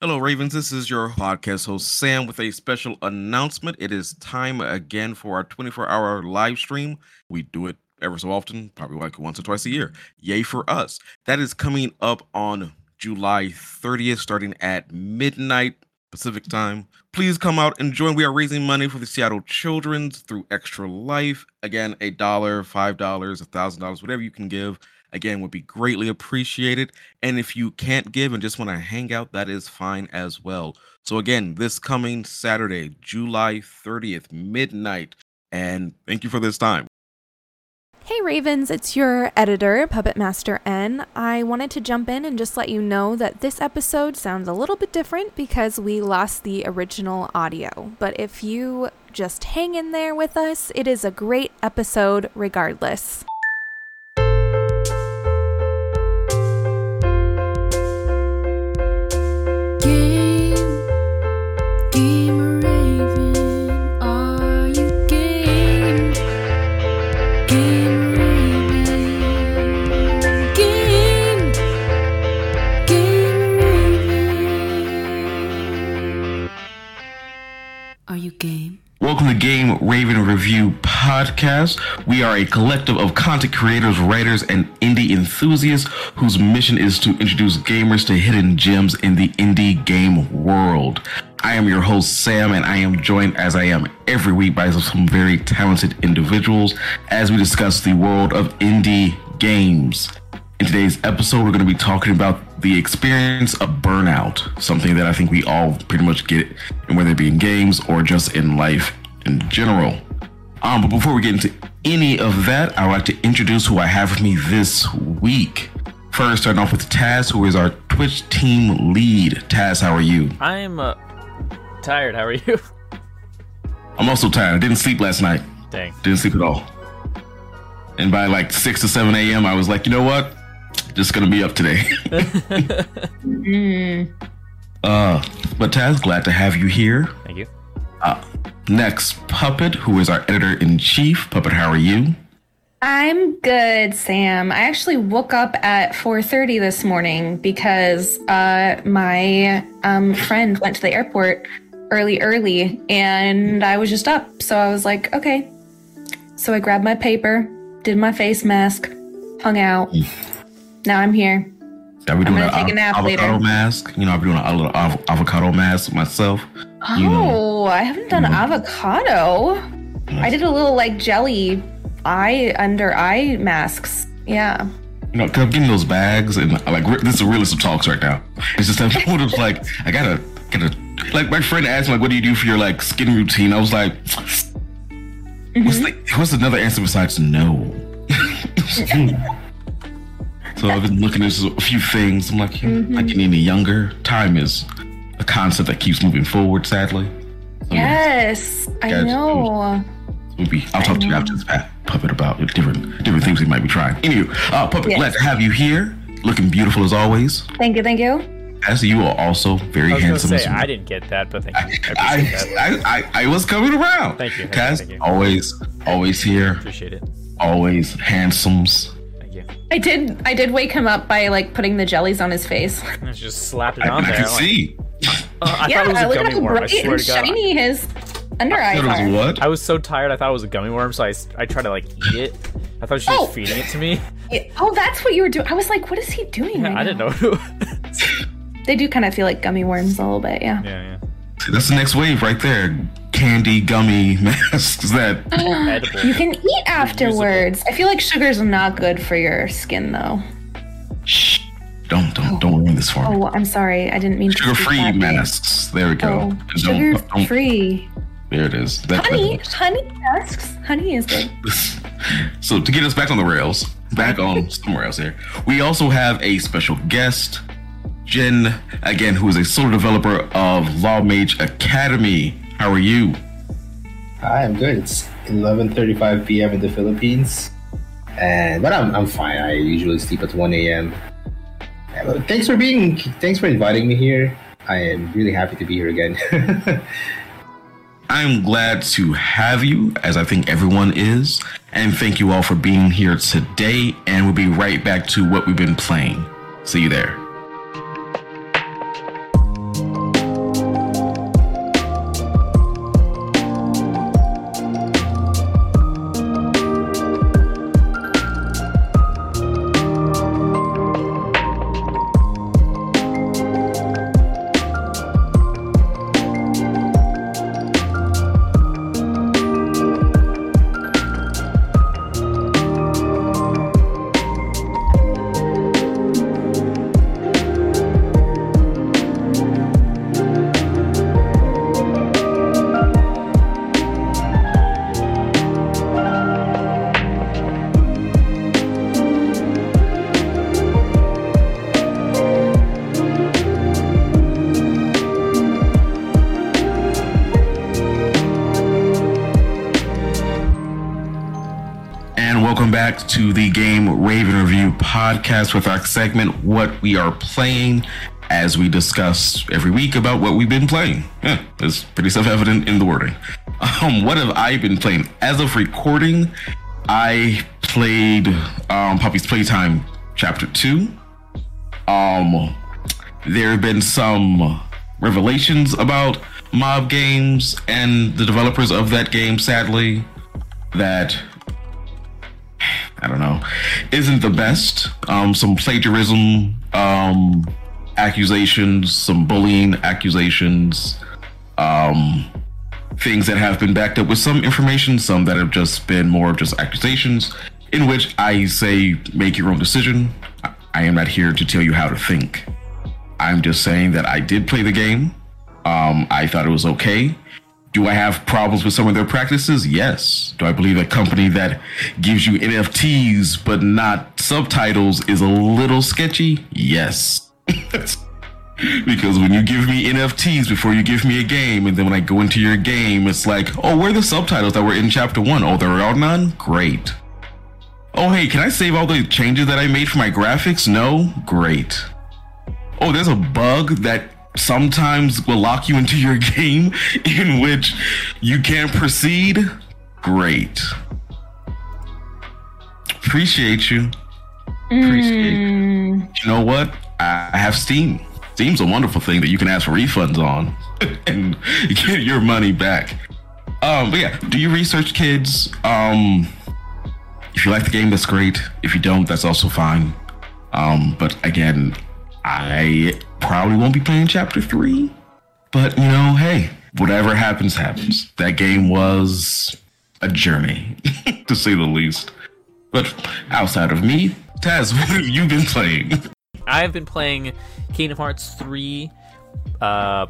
Hello, Ravens. This is your podcast host, Sam, with a special announcement. It is time again for our 24 hour live stream. We do it ever so often, probably like once or twice a year. Yay for us. That is coming up on July 30th, starting at midnight Pacific time. Please come out and join. We are raising money for the Seattle Children's through Extra Life. Again, a dollar, five dollars, a thousand dollars, whatever you can give again would be greatly appreciated and if you can't give and just want to hang out that is fine as well so again this coming saturday july 30th midnight and thank you for this time Hey Ravens, it's your editor, Puppet Master N. I wanted to jump in and just let you know that this episode sounds a little bit different because we lost the original audio. But if you just hang in there with us, it is a great episode regardless. Welcome to Game Raven Review Podcast. We are a collective of content creators, writers, and indie enthusiasts whose mission is to introduce gamers to hidden gems in the indie game world. I am your host, Sam, and I am joined as I am every week by some very talented individuals as we discuss the world of indie games. In today's episode, we're going to be talking about the experience of burnout, something that I think we all pretty much get, and whether it be in games or just in life in general. Um, but before we get into any of that, I would like to introduce who I have with me this week. First, starting off with Taz, who is our Twitch team lead. Taz, how are you? I'm uh, tired. How are you? I'm also tired. I didn't sleep last night. Dang. Didn't sleep at all. And by like 6 to 7 a.m., I was like, you know what? Just gonna be up today. mm. Uh, but Taz, glad to have you here. Thank you. Uh, next, Puppet, who is our editor in chief. Puppet, how are you? I'm good, Sam. I actually woke up at 4:30 this morning because uh, my um, friend went to the airport early, early, and I was just up. So I was like, okay. So I grabbed my paper, did my face mask, hung out. Now I'm here. Are we doing an take a nap avocado later. mask? You know, I'm doing a little av- avocado mask myself. Oh, you know. I haven't done avocado. I did a little like jelly eye under eye masks. Yeah. You know, cause I'm getting those bags and like this is really some talks right now. It's just that just like I gotta gotta like my friend asked me like what do you do for your like skin routine? I was like, mm-hmm. what's the, what's another answer besides no? So I've been looking at a few things. I'm like, mm-hmm. like getting any younger. Time is a concept that keeps moving forward, sadly. So yes, I know. Maybe I'll talk to you after this puppet about different different things we might be trying. Anyway, uh, puppet, yes. glad to have you here. Looking beautiful as always. Thank you, thank you. As you are also very I handsome. Say, I didn't get that, but thank you. I, I, I, I, was coming around. Thank you. Cass, thank you. always, always here. Appreciate it. Always handsomes. I did. I did wake him up by like putting the jellies on his face. I just slapped it on I, there. I can see. Uh, I yeah, thought it was a look gummy worm. I swear and to God. shiny his under eyes are. What? I was so tired. I thought it was a gummy worm, so I, I tried to like eat it. I thought she was oh. feeding it to me. Oh, that's what you were doing. I was like, what is he doing? Yeah, right I didn't know. they do kind of feel like gummy worms a little bit. Yeah. Yeah, yeah. That's the next wave right there. Candy gummy masks that you can eat afterwards. I feel like sugars are not good for your skin though. Shh. Don't don't oh. don't ruin this for me. Oh, I'm sorry. I didn't mean sugar free masks. There we go. Oh, sugar free. There it is. That, honey, honey masks. Honey is good. so to get us back on the rails, back on somewhere else here, we also have a special guest. Jen, again, who is a solo developer of Lawmage Academy. How are you? Hi, I'm good. It's 11:35 p.m. in the Philippines, and but I'm I'm fine. I usually sleep at 1 a.m. Yeah, thanks for being. Thanks for inviting me here. I am really happy to be here again. I'm glad to have you, as I think everyone is, and thank you all for being here today. And we'll be right back to what we've been playing. See you there. Raven Review podcast with our segment What We Are Playing as we discuss every week about what we've been playing. Yeah, it's pretty self evident in the wording. Um, what have I been playing? As of recording, I played um, Poppy's Playtime Chapter 2. Um, there have been some revelations about MOB Games and the developers of that game, sadly, that I don't know, isn't the best. Um, some plagiarism um, accusations, some bullying accusations, um, things that have been backed up with some information, some that have just been more of just accusations, in which I say make your own decision. I am not here to tell you how to think. I'm just saying that I did play the game. Um, I thought it was okay. Do I have problems with some of their practices? Yes. Do I believe a company that gives you NFTs but not subtitles is a little sketchy? Yes. because when you give me NFTs before you give me a game, and then when I go into your game, it's like, oh, where are the subtitles that were in chapter one? Oh, there are none? Great. Oh, hey, can I save all the changes that I made for my graphics? No? Great. Oh, there's a bug that sometimes will lock you into your game in which you can't proceed, great. Appreciate you. Appreciate mm. you. You know what? I have Steam. Steam's a wonderful thing that you can ask for refunds on and get your money back. Um, but yeah, do you research kids? Um, if you like the game, that's great. If you don't, that's also fine. Um, but again, I probably won't be playing chapter three. But you know, hey, whatever happens, happens. That game was a journey, to say the least. But outside of me, Taz, what have you been playing? I've been playing Kingdom Hearts 3 uh,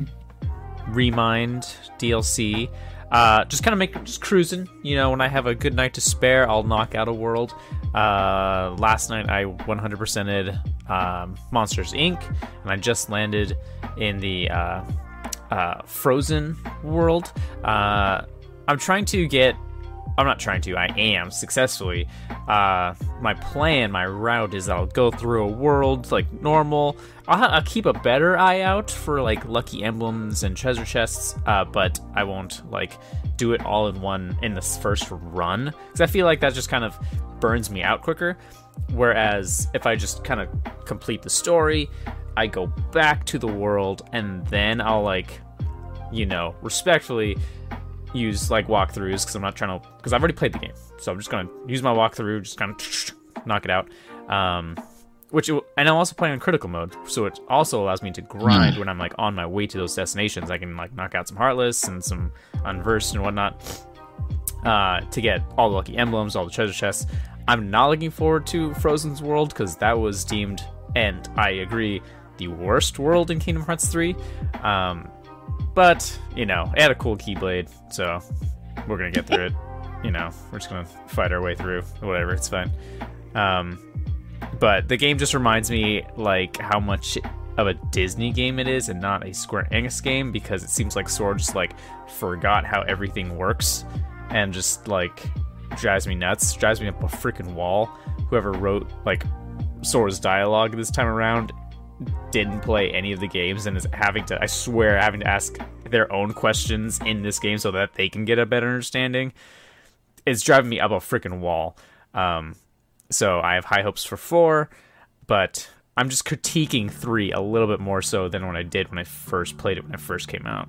ReMind DLC. Uh, just kind of make just cruising. You know, when I have a good night to spare, I'll knock out a world. Uh, last night I 100%ed um, Monsters Inc. and I just landed in the uh, uh, Frozen world. Uh, I'm trying to get. I'm not trying to. I am successfully. Uh, my plan, my route is I'll go through a world like normal. I'll, I'll, keep a better eye out for like lucky emblems and treasure chests, uh, but I won't like do it all in one in this first run because I feel like that just kind of burns me out quicker. Whereas if I just kind of complete the story, I go back to the world and then I'll like, you know, respectfully use like walkthroughs because I'm not trying to because I've already played the game, so I'm just gonna use my walkthrough, just kind of knock it out. Um, which and I'm also playing in critical mode, so it also allows me to grind mm. when I'm like on my way to those destinations. I can like knock out some heartless and some unversed and whatnot uh, to get all the lucky emblems, all the treasure chests. I'm not looking forward to Frozen's world because that was deemed, and I agree, the worst world in Kingdom Hearts 3. Um, but you know, it had a cool Keyblade, so we're gonna get through it. You know, we're just gonna fight our way through. Whatever, it's fine. Um, but the game just reminds me like how much of a Disney game it is and not a Square Enix game because it seems like Sora just like forgot how everything works and just like drives me nuts, drives me up a freaking wall. Whoever wrote like Sora's dialogue this time around didn't play any of the games and is having to I swear having to ask their own questions in this game so that they can get a better understanding. It's driving me up a freaking wall. Um, so I have high hopes for four, but I'm just critiquing three a little bit more so than when I did when I first played it when it first came out.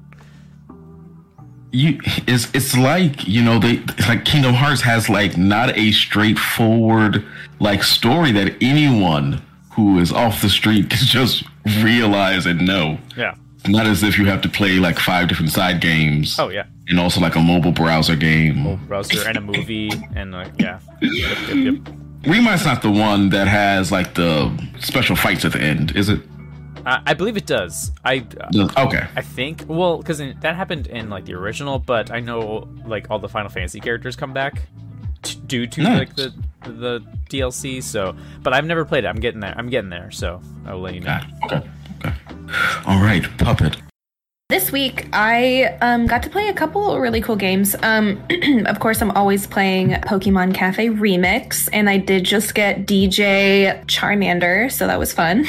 You it's it's like you know they like Kingdom Hearts has like not a straightforward like story that anyone who is off the street can just realize and know. Yeah. Not as if you have to play like five different side games. Oh yeah. And also like a mobile browser game. Mobile browser and a movie and like yeah. Yep, yep, yep. ReMind's not the one that has like the special fights at the end, is it? Uh, I believe it does. I uh, okay. I think well because that happened in like the original, but I know like all the Final Fantasy characters come back t- due to nice. like the the DLC. So, but I've never played it. I'm getting there. I'm getting there. So I'll let you know. Okay. Okay. All right, puppet. This week, I um, got to play a couple really cool games. Um, of course, I'm always playing Pokemon Cafe Remix, and I did just get DJ Charmander, so that was fun.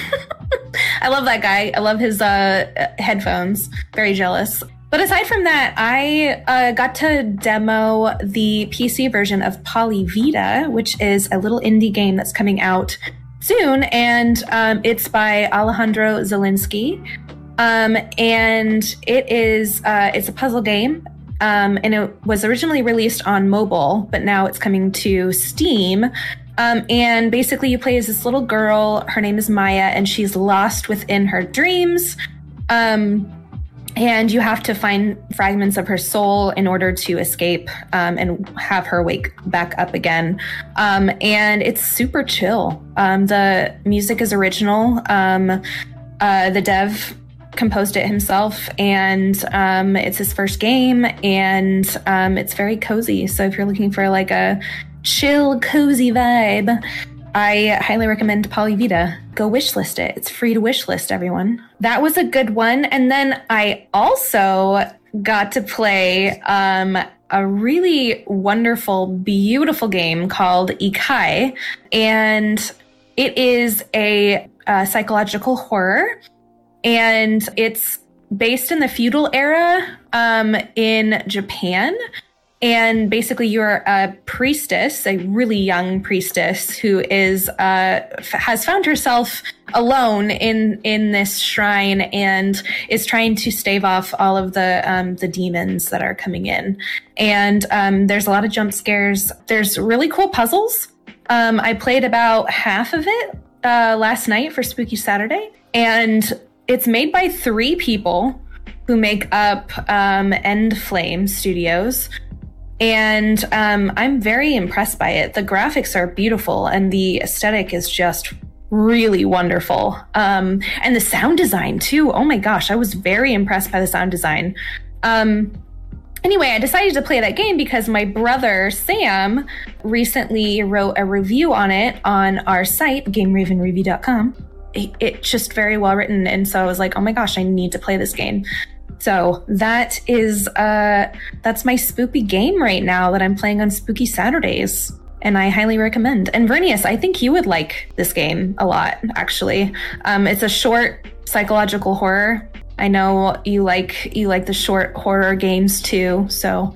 I love that guy. I love his uh, headphones. Very jealous. But aside from that, I uh, got to demo the PC version of Poly Vita, which is a little indie game that's coming out soon, and um, it's by Alejandro Zelinsky. Um, and it is uh, it's a puzzle game, um, and it was originally released on mobile, but now it's coming to Steam. Um, and basically, you play as this little girl. Her name is Maya, and she's lost within her dreams. Um, and you have to find fragments of her soul in order to escape um, and have her wake back up again. Um, and it's super chill. Um, the music is original. Um, uh, the dev composed it himself, and um, it's his first game, and um, it's very cozy. So if you're looking for like a chill, cozy vibe, I highly recommend Poly Vita. Go wishlist it. It's free to wishlist, everyone. That was a good one. And then I also got to play um, a really wonderful, beautiful game called Ikai. And it is a, a psychological horror and it's based in the feudal era um, in Japan. And basically, you're a priestess, a really young priestess who is uh, f- has found herself alone in in this shrine and is trying to stave off all of the um, the demons that are coming in. And um, there's a lot of jump scares. There's really cool puzzles. Um, I played about half of it uh, last night for Spooky Saturday, and it's made by three people who make up um, Endflame Studios. And um, I'm very impressed by it. The graphics are beautiful, and the aesthetic is just really wonderful. Um, and the sound design, too. Oh my gosh, I was very impressed by the sound design. Um, anyway, I decided to play that game because my brother Sam recently wrote a review on it on our site, GameRavenReview.com it's just very well written. And so I was like, oh my gosh, I need to play this game. So that is uh that's my spooky game right now that I'm playing on spooky Saturdays. And I highly recommend. And Verinius, I think you would like this game a lot, actually. Um, it's a short psychological horror. I know you like you like the short horror games too, so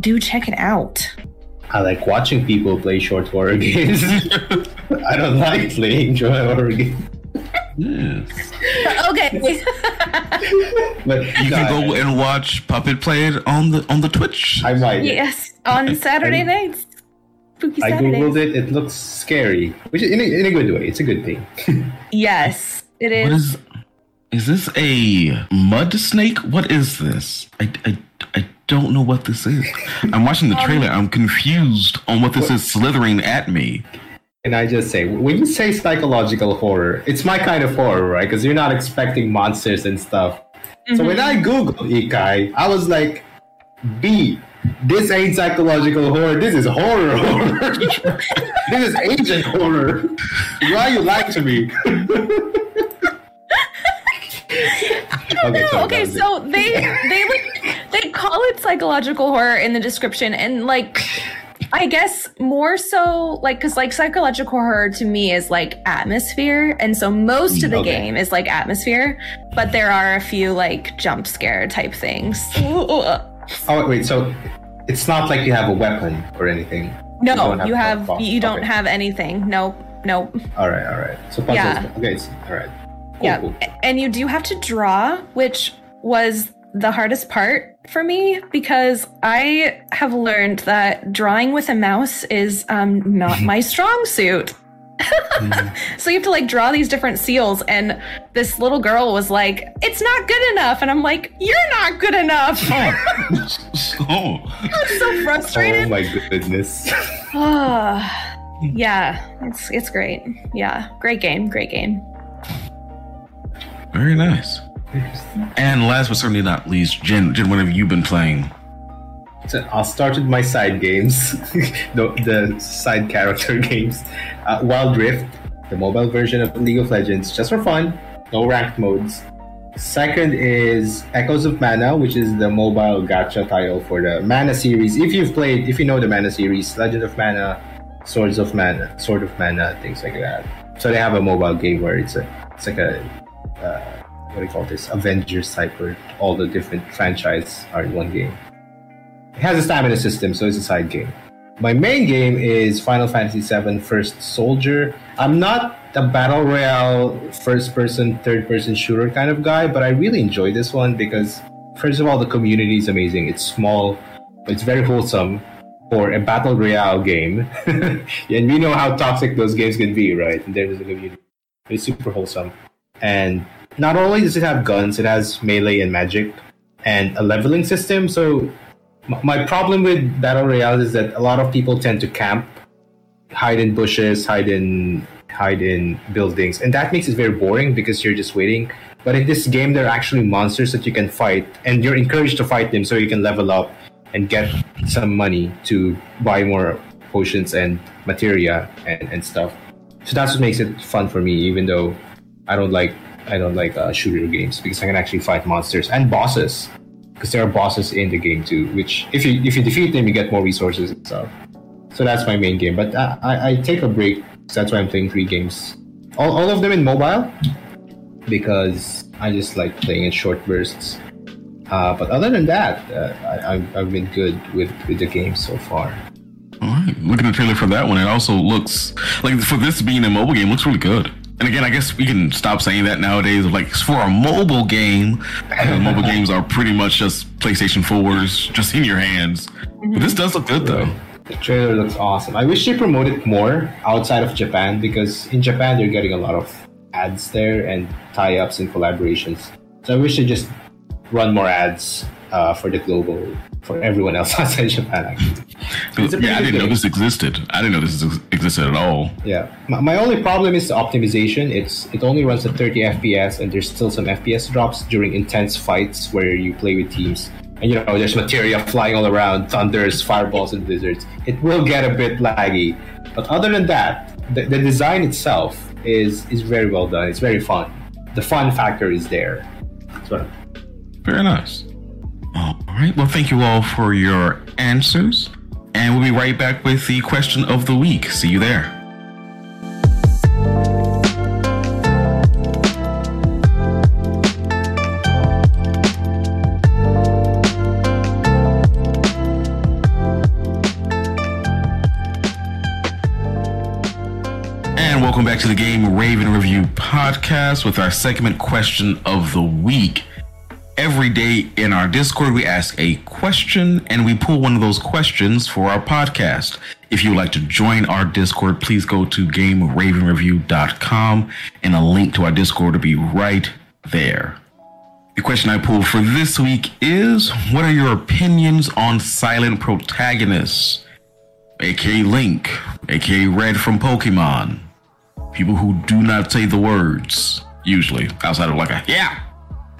do check it out. I like watching people play short horror games. I don't like playing short horror games. Yes. okay. but you can go and watch Puppet play it on the on the Twitch. I might. Yes, on Saturday nights. Spooky I googled it. It looks scary, which is in a, in a good way. It's a good thing. yes, it is. What is? Is this a mud snake? What is this? I, I, I don't know what this is. I'm watching the um, trailer. I'm confused on what this is slithering at me can I just say, when you say psychological horror, it's my kind of horror, right? Because you're not expecting monsters and stuff. Mm-hmm. So when I Google Ikai, I was like, B, this ain't psychological horror. This is horror horror. this is agent horror. Why you lying to me? okay, so, okay, so they they like they call it psychological horror in the description, and like I guess more so like because like psychological horror to me is like atmosphere, and so most of the okay. game is like atmosphere, but there are a few like jump scare type things. oh wait, so it's not like you have a weapon or anything. No, you, have, you have you don't okay. have anything. Nope, nope. All right, all right. So puzzles. Yeah. Okay, all right. Cool, yeah, cool. and you do have to draw, which was the hardest part for me because I have learned that drawing with a mouse is um, not my strong suit. mm. So you have to like draw these different seals, and this little girl was like, "It's not good enough," and I'm like, "You're not good enough." oh. I'm so frustrated. Oh my goodness. yeah, it's it's great. Yeah, great game, great game. Very nice. And last but certainly not least, Jen, Jen, what have you been playing? So I started my side games, the, the side character games. Uh, Wild Rift, the mobile version of League of Legends, just for fun, no ranked modes. Second is Echoes of Mana, which is the mobile gacha title for the Mana series. If you've played, if you know the Mana series, Legend of Mana, Swords of Mana, Sword of Mana, things like that. So they have a mobile game where it's a, it's like a, uh, what do you call this? Avengers type, where all the different franchise are in one game. It has a stamina system, so it's a side game. My main game is Final Fantasy VII First Soldier. I'm not a battle royale first person, third person shooter kind of guy, but I really enjoy this one because, first of all, the community is amazing. It's small, it's very wholesome for a battle royale game. and we know how toxic those games can be, right? There's a community. It's super wholesome. And not only does it have guns, it has melee and magic and a leveling system. So my problem with battle royale is that a lot of people tend to camp, hide in bushes, hide in hide in buildings, and that makes it very boring because you're just waiting. But in this game, there are actually monsters that you can fight, and you're encouraged to fight them so you can level up and get some money to buy more potions and materia and, and stuff. So that's what makes it fun for me, even though I don't like I don't like uh, shooter games because I can actually fight monsters and bosses because there are bosses in the game too. Which if you if you defeat them, you get more resources and stuff. So that's my main game. But I, I, I take a break. That's why I'm playing three games. All, all of them in mobile because I just like playing in short bursts. Uh, but other than that, uh, I, I've been good with, with the game so far. All right, looking at the trailer for that one, it also looks like for this being a mobile game, looks really good. And again, I guess we can stop saying that nowadays. Like it's for a mobile game, mobile games are pretty much just PlayStation 4s, just in your hands. But this does look good though. The trailer looks awesome. I wish they promoted more outside of Japan because in Japan they're getting a lot of ads there and tie-ups and collaborations. So I wish they just run more ads uh, for the global for everyone else outside Japan. Actually, yeah, I didn't know this existed. I didn't know this existed at all. Yeah, my, my, only problem is the optimization. It's it only runs at 30 FPS, and there's still some FPS drops during intense fights where you play with teams. And you know, there's materia flying all around, thunders, fireballs, and blizzards. It will get a bit laggy, but other than that, the, the design itself is is very well done. It's very fun. The fun factor is there. So, very nice. All right. Well, thank you all for your answers. And we'll be right back with the question of the week. See you there. And welcome back to the Game Raven Review podcast with our segment question of the week every day in our Discord, we ask a question and we pull one of those questions for our podcast. If you'd like to join our Discord, please go to GameRavenReview.com and a link to our Discord will be right there. The question I pulled for this week is What are your opinions on silent protagonists? aka Link, aka Red from Pokemon. People who do not say the words, usually, outside of like a yeah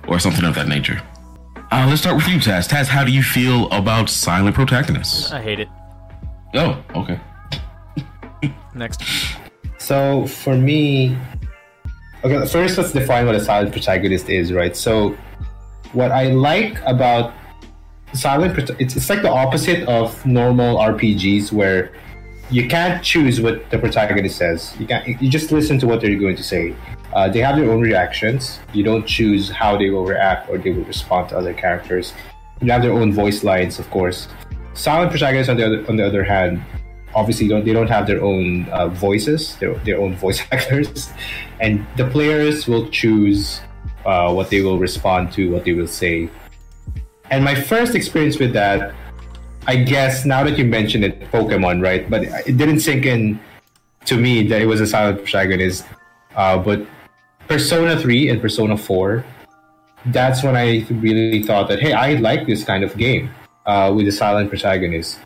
or something of that nature. Uh, let's start with you, Taz. Taz, how do you feel about silent protagonists? I hate it. Oh, okay. Next. So for me, okay, first let's define what a silent protagonist is, right? So what I like about silent it's, it's like the opposite of normal RPGs where you can't choose what the protagonist says. You can't. You just listen to what they're going to say. Uh, they have their own reactions. You don't choose how they will react or they will respond to other characters. They have their own voice lines, of course. Silent protagonists, on the other, on the other hand, obviously don't they don't have their own uh, voices, their, their own voice actors, and the players will choose uh, what they will respond to, what they will say. And my first experience with that, I guess now that you mentioned it, Pokemon, right? But it didn't sink in to me that it was a silent protagonist. Uh, but Persona 3 and Persona 4, that's when I really thought that, hey, I like this kind of game uh, with a silent protagonist.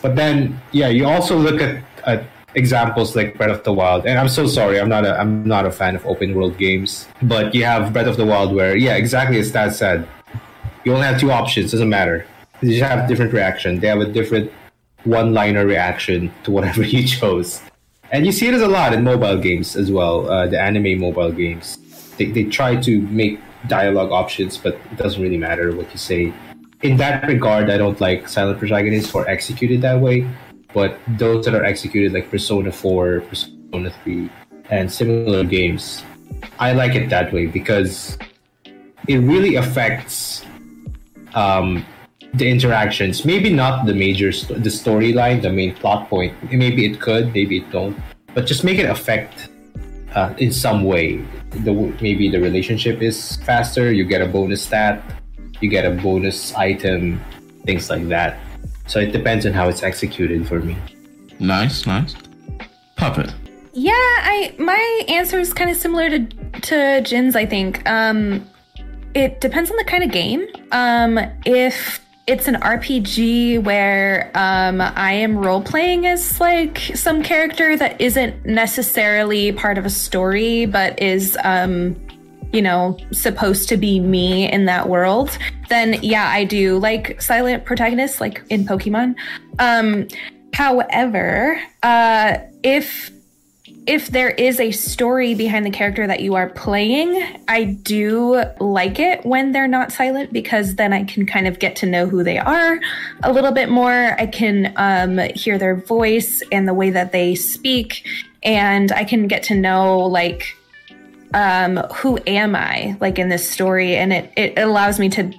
But then, yeah, you also look at, at examples like Breath of the Wild, and I'm so sorry, I'm not a I'm not a fan of open world games, but you have Breath of the Wild where, yeah, exactly as Dad said, you only have two options. Doesn't matter. You just have different reaction. They have a different one-liner reaction to whatever you chose and you see it as a lot in mobile games as well. Uh, the anime mobile games, they, they try to make dialogue options, but it doesn't really matter what you say. In that regard, I don't like silent protagonists or executed that way, but those that are executed like Persona 4, Persona 3, and similar games, I like it that way because it really affects um, the interactions. Maybe not the major st- the storyline, the main plot point. Maybe it could, maybe it don't. But just make it affect uh, in some way. The maybe the relationship is faster. You get a bonus stat. You get a bonus item. Things like that. So it depends on how it's executed for me. Nice, nice. Puppet. Yeah, I my answer is kind of similar to to Jin's. I think um, it depends on the kind of game. Um, if it's an RPG where um, I am role playing as like some character that isn't necessarily part of a story, but is, um, you know, supposed to be me in that world, then yeah, I do like silent protagonists, like in Pokemon. Um, however, uh, if if there is a story behind the character that you are playing, I do like it when they're not silent because then I can kind of get to know who they are a little bit more. I can um, hear their voice and the way that they speak, and I can get to know like um, who am I like in this story, and it it allows me to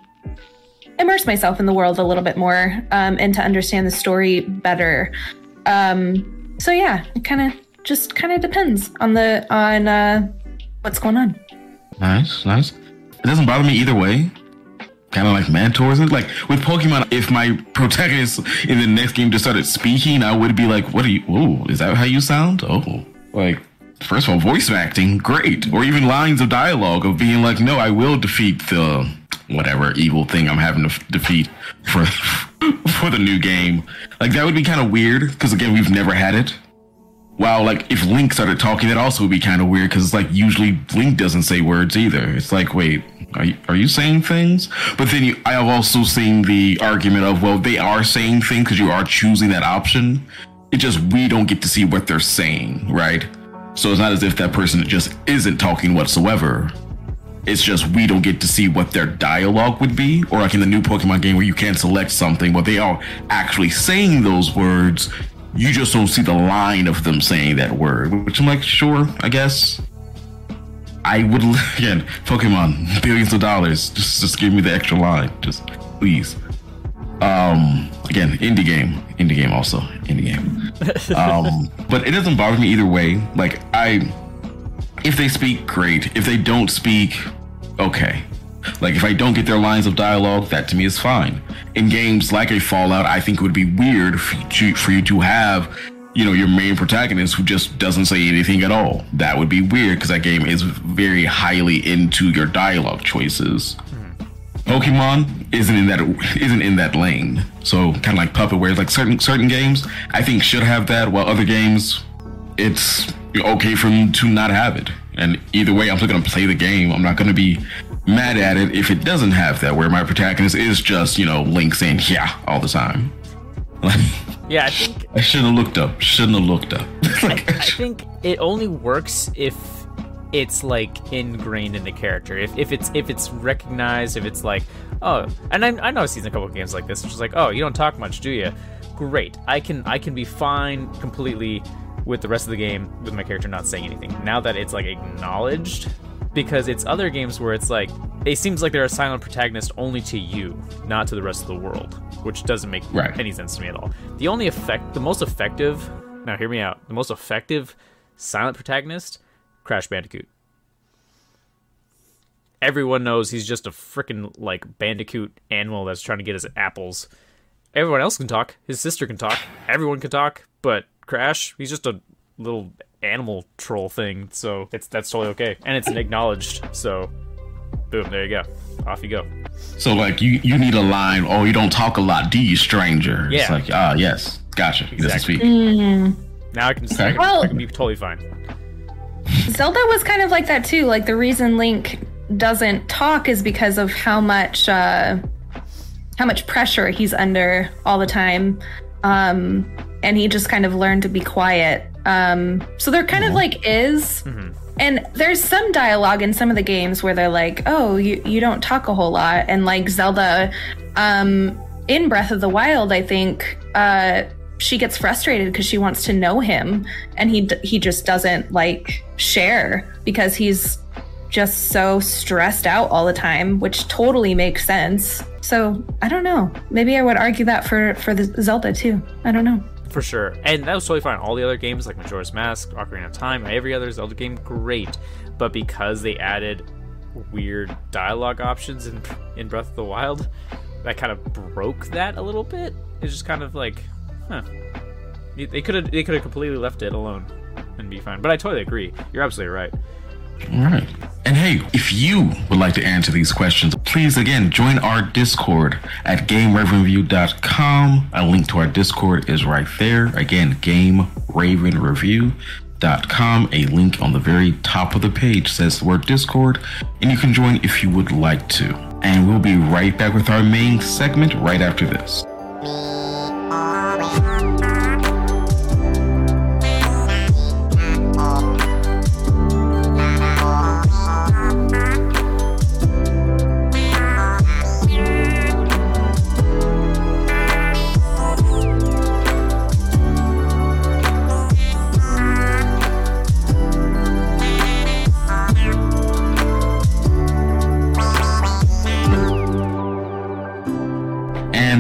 immerse myself in the world a little bit more um, and to understand the story better. Um, so yeah, it kind of just kind of depends on the on uh, what's going on. Nice, nice. It doesn't bother me either way. Kind of like mentors and like with Pokemon, if my protagonist in the next game just started speaking, I would be like, "What are you? Oh, is that how you sound? Oh, like first of all, voice acting, great, or even lines of dialogue of being like, "No, I will defeat the whatever evil thing I'm having to f- defeat for for the new game." Like that would be kind of weird because again, we've never had it wow, like if Link started talking, that also would be kind of weird because it's like usually Link doesn't say words either. It's like, wait, are you, are you saying things? But then you, I have also seen the argument of, well, they are saying things because you are choosing that option. It's just we don't get to see what they're saying, right? So it's not as if that person just isn't talking whatsoever. It's just we don't get to see what their dialogue would be, or like in the new Pokemon game where you can select something, but they are actually saying those words you just don't see the line of them saying that word, which I'm like, sure, I guess. I would again, Pokemon, billions of dollars. Just just give me the extra line. Just please. Um again, indie game. Indie game also. Indie game. um but it doesn't bother me either way. Like I if they speak, great. If they don't speak, okay. Like if I don't get their lines of dialogue, that to me is fine. In games like a Fallout, I think it would be weird for you to, for you to have, you know, your main protagonist who just doesn't say anything at all. That would be weird because that game is very highly into your dialogue choices. Pokemon isn't in that isn't in that lane. So kind of like Puppet, where like certain certain games I think should have that, while other games it's okay for them to not have it. And either way, I'm still gonna play the game. I'm not gonna be mad at it if it doesn't have that, where my protagonist is just, you know, Link saying yeah all the time. yeah, I think I shouldn't have looked up. Shouldn't have looked up. I, I think it only works if it's like ingrained in the character. If, if it's if it's recognized, if it's like, oh, and I, I know I've seen a couple of games like this, which is like, oh, you don't talk much, do you? Great, I can I can be fine completely with the rest of the game with my character not saying anything. Now that it's like acknowledged, because it's other games where it's like it seems like they're a silent protagonist only to you, not to the rest of the world, which doesn't make right. any sense to me at all. The only effect, the most effective, now hear me out, the most effective silent protagonist, Crash Bandicoot. Everyone knows he's just a freaking like bandicoot animal that's trying to get his apples. Everyone else can talk. His sister can talk. Everyone can talk, but Crash, he's just a little animal troll thing, so it's that's totally okay, and it's acknowledged. So, boom, there you go, off you go. So like you you need a line. Oh, you don't talk a lot, do you, stranger? Yeah. It's like ah yes, gotcha. He doesn't Exactly. speak. Mm. Now I can, Okay. I, can Well- I can be totally fine. Zelda was kind of like that too. Like the reason Link doesn't talk is because of how much uh, how much pressure he's under all the time, um, and he just kind of learned to be quiet. Um, so there kind of like is And there's some dialogue in some of the games where they're like, "Oh, you you don't talk a whole lot," and like Zelda, um, in Breath of the Wild, I think uh, she gets frustrated because she wants to know him, and he he just doesn't like share because he's just so stressed out all the time, which totally makes sense. So I don't know. Maybe I would argue that for for the Zelda too. I don't know for sure. And that was totally fine. All the other games like Majora's Mask, Ocarina of Time, every other Zelda game, great. But because they added weird dialogue options in in Breath of the Wild, that kind of broke that a little bit. It's just kind of like, huh. They could have they could have completely left it alone and be fine. But I totally agree. You're absolutely right. All right. And hey, if you would like to answer these questions, please again join our Discord at GameRavenReview.com. A link to our Discord is right there. Again, GameRavenReview.com. A link on the very top of the page says the word Discord, and you can join if you would like to. And we'll be right back with our main segment right after this.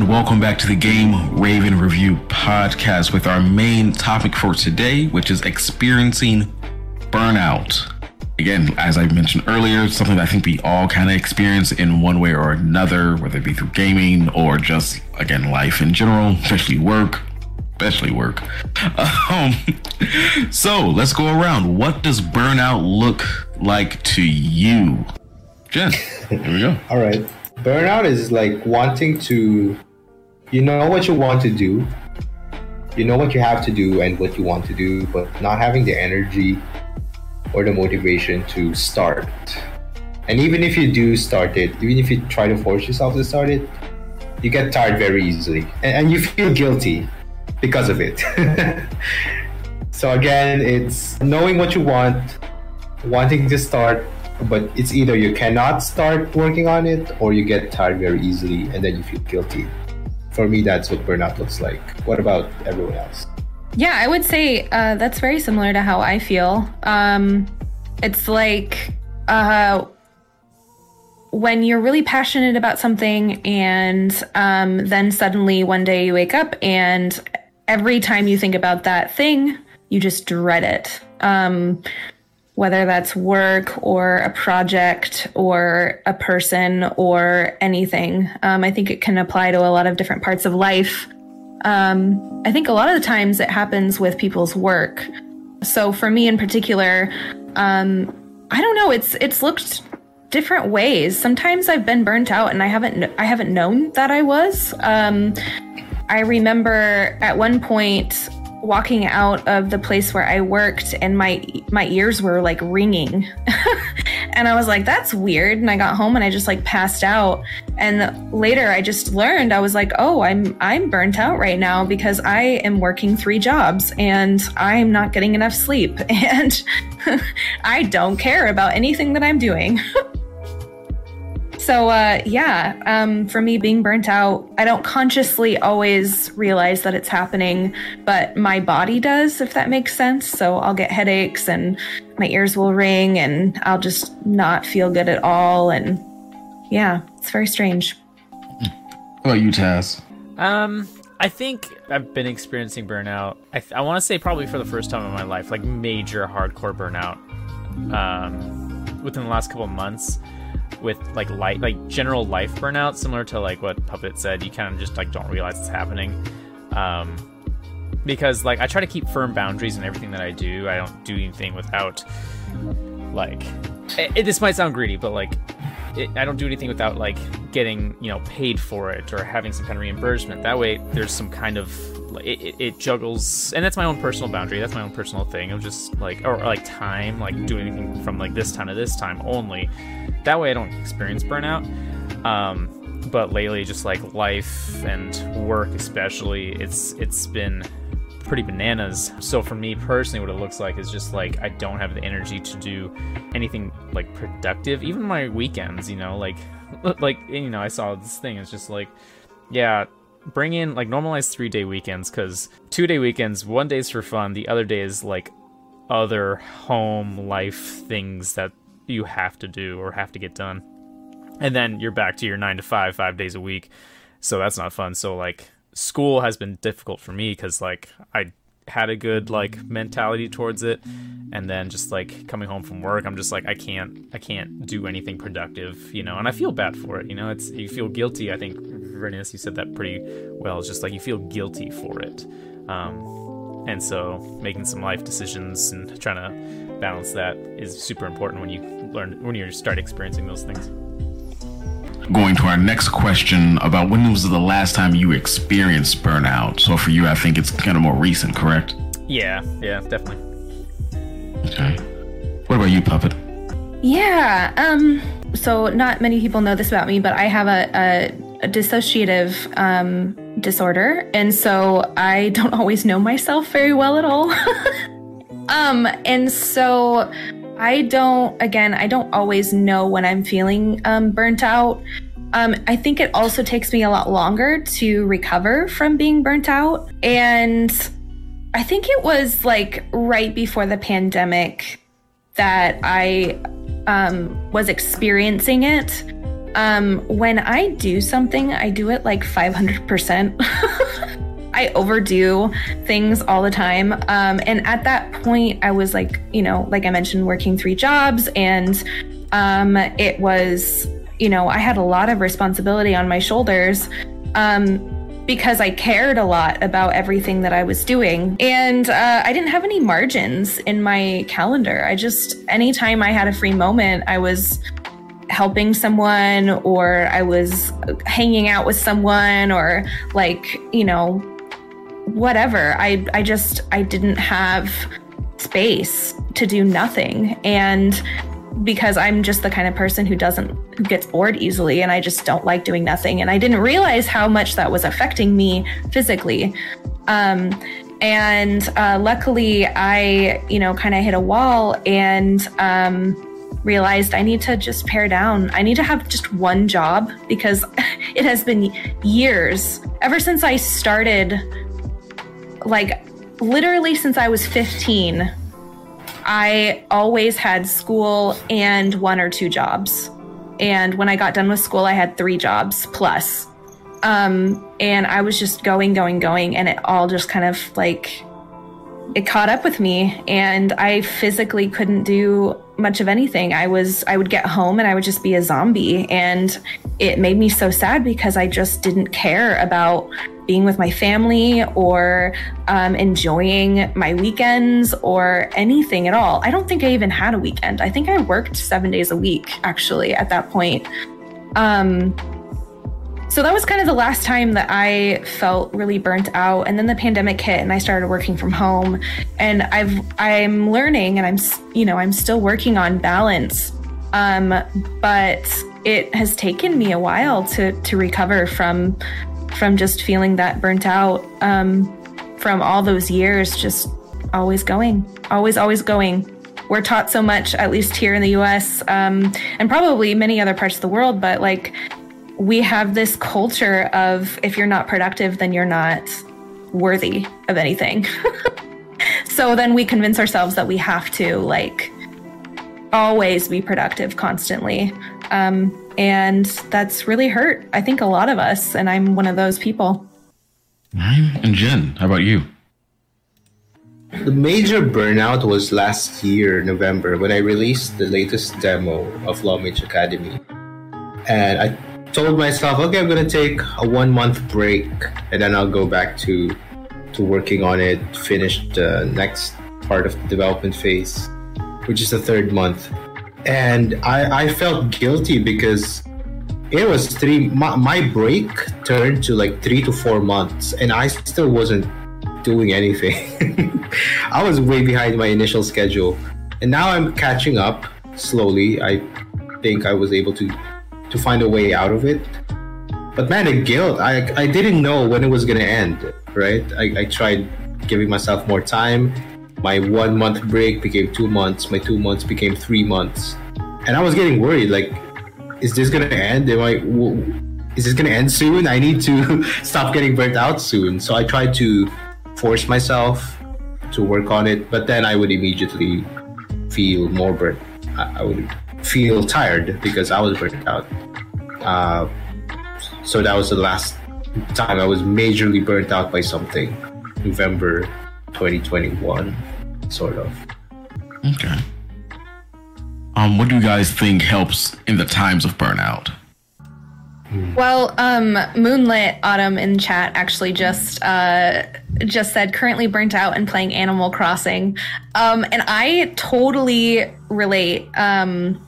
Welcome back to the Game Raven Review podcast with our main topic for today, which is experiencing burnout. Again, as I mentioned earlier, something that I think we all kind of experience in one way or another, whether it be through gaming or just, again, life in general, especially work, especially work. Um, so let's go around. What does burnout look like to you? Jen, here we go. all right. Burnout is like wanting to you know what you want to do, you know what you have to do and what you want to do, but not having the energy or the motivation to start. And even if you do start it, even if you try to force yourself to start it, you get tired very easily and, and you feel guilty because of it. so, again, it's knowing what you want, wanting to start, but it's either you cannot start working on it or you get tired very easily and then you feel guilty for me, that's what burnout looks like. What about everyone else? Yeah, I would say uh, that's very similar to how I feel. Um, it's like uh, when you're really passionate about something, and um, then suddenly one day you wake up, and every time you think about that thing, you just dread it. Um, whether that's work or a project or a person or anything. Um, I think it can apply to a lot of different parts of life. Um, I think a lot of the times it happens with people's work. So for me in particular, um, I don't know. It's it's looked different ways. Sometimes I've been burnt out and I haven't I haven't known that I was. Um, I remember at one point walking out of the place where I worked and my my ears were like ringing. and I was like that's weird and I got home and I just like passed out and later I just learned I was like oh I'm I'm burnt out right now because I am working 3 jobs and I'm not getting enough sleep and I don't care about anything that I'm doing. So, uh, yeah, um, for me, being burnt out, I don't consciously always realize that it's happening, but my body does, if that makes sense. So, I'll get headaches and my ears will ring and I'll just not feel good at all. And yeah, it's very strange. What about you, Taz? Um, I think I've been experiencing burnout. I, th- I want to say probably for the first time in my life, like major hardcore burnout. Um, within the last couple months with like light like general life burnout similar to like what puppet said you kind of just like don't realize it's happening. Um because like i try to keep firm boundaries in everything that i do. I don't do anything without like it, it, this might sound greedy but like it, i don't do anything without like getting you know paid for it or having some kind of reimbursement. That way there's some kind of it, it, juggles and that's my own personal boundary that's my own personal thing of just like or, or like time like doing anything from like this time to this time only that way I don't experience burnout. Um, but lately, just like life and work, especially, it's it's been pretty bananas. So for me personally, what it looks like is just like I don't have the energy to do anything like productive. Even my weekends, you know, like like you know, I saw this thing. It's just like, yeah, bring in like normalize three day weekends because two day weekends, one day's for fun, the other day is like other home life things that you have to do or have to get done. And then you're back to your nine to five, five days a week. So that's not fun. So like school has been difficult for me because like I had a good like mentality towards it. And then just like coming home from work i'm just like i can't i can't do anything productive you know? And i feel bad for it you know? It's you feel guilty i think Verinius, you said that pretty well. It's just like you feel guilty for it. Um, and so making some life decisions and trying to balance that is super important when you learn when you start experiencing those things going to our next question about when was the last time you experienced burnout. So for you, I think it's kind of more recent, correct? Yeah, yeah, definitely. Okay. What about you, Puppet? Yeah. Um. So not many people know this about me, but I have a, a, a dissociative um, disorder, and so I don't always know myself very well at all. um. And so I don't, again, I don't always know when I'm feeling um, burnt out. Um, I think it also takes me a lot longer to recover from being burnt out. And I think it was like right before the pandemic that I um, was experiencing it. Um, when I do something, I do it like 500%. I overdo things all the time. Um, and at that point, I was like, you know, like I mentioned, working three jobs, and um, it was, you know, I had a lot of responsibility on my shoulders. Um, because I cared a lot about everything that I was doing. And uh, I didn't have any margins in my calendar. I just, anytime I had a free moment, I was helping someone or I was hanging out with someone or like, you know, whatever. I I just I didn't have space to do nothing and because I'm just the kind of person who doesn't who gets bored easily and I just don't like doing nothing and I didn't realize how much that was affecting me physically. Um and uh, luckily I, you know, kind of hit a wall and um realized I need to just pare down. I need to have just one job because it has been years ever since I started like literally since I was 15, I always had school and one or two jobs. And when I got done with school, I had three jobs plus. Um, and I was just going, going, going, and it all just kind of like it caught up with me and I physically couldn't do much of anything. I was I would get home and I would just be a zombie and it made me so sad because I just didn't care about being with my family or um, enjoying my weekends or anything at all. I don't think I even had a weekend. I think I worked seven days a week actually at that point. Um, so that was kind of the last time that I felt really burnt out. And then the pandemic hit and I started working from home. And I've I'm learning and I'm you know, I'm still working on balance. Um, but it has taken me a while to to recover from from just feeling that burnt out um, from all those years just always going always always going we're taught so much at least here in the us um, and probably many other parts of the world but like we have this culture of if you're not productive, then you're not worthy of anything. so then we convince ourselves that we have to like always be productive constantly. Um, and that's really hurt, I think, a lot of us. And I'm one of those people. And Jen, how about you? The major burnout was last year, November, when I released the latest demo of Lawmage Academy. And I told myself, okay, I'm gonna take a one month break, and then I'll go back to to working on it, finish the next part of the development phase, which is the third month. And I, I felt guilty because it was three. My, my break turned to like three to four months, and I still wasn't doing anything. I was way behind my initial schedule, and now I'm catching up slowly. I think I was able to to find a way out of it. But man, the guilt, I, I didn't know when it was to end, right? I, I tried giving myself more time. My one month break became two months. My two months became three months, and I was getting worried. Like, is this gonna end? Am I? Is this gonna end soon? I need to stop getting burnt out soon. So I tried to force myself to work on it, but then I would immediately feel more burnt. I would feel tired because I was burnt out. Uh, so that was the last time I was majorly burnt out by something. November 2021, sort of. Okay. Um, what do you guys think helps in the times of burnout? Well, um, Moonlit Autumn in chat actually just uh, just said currently burnt out and playing Animal Crossing, um, and I totally relate um,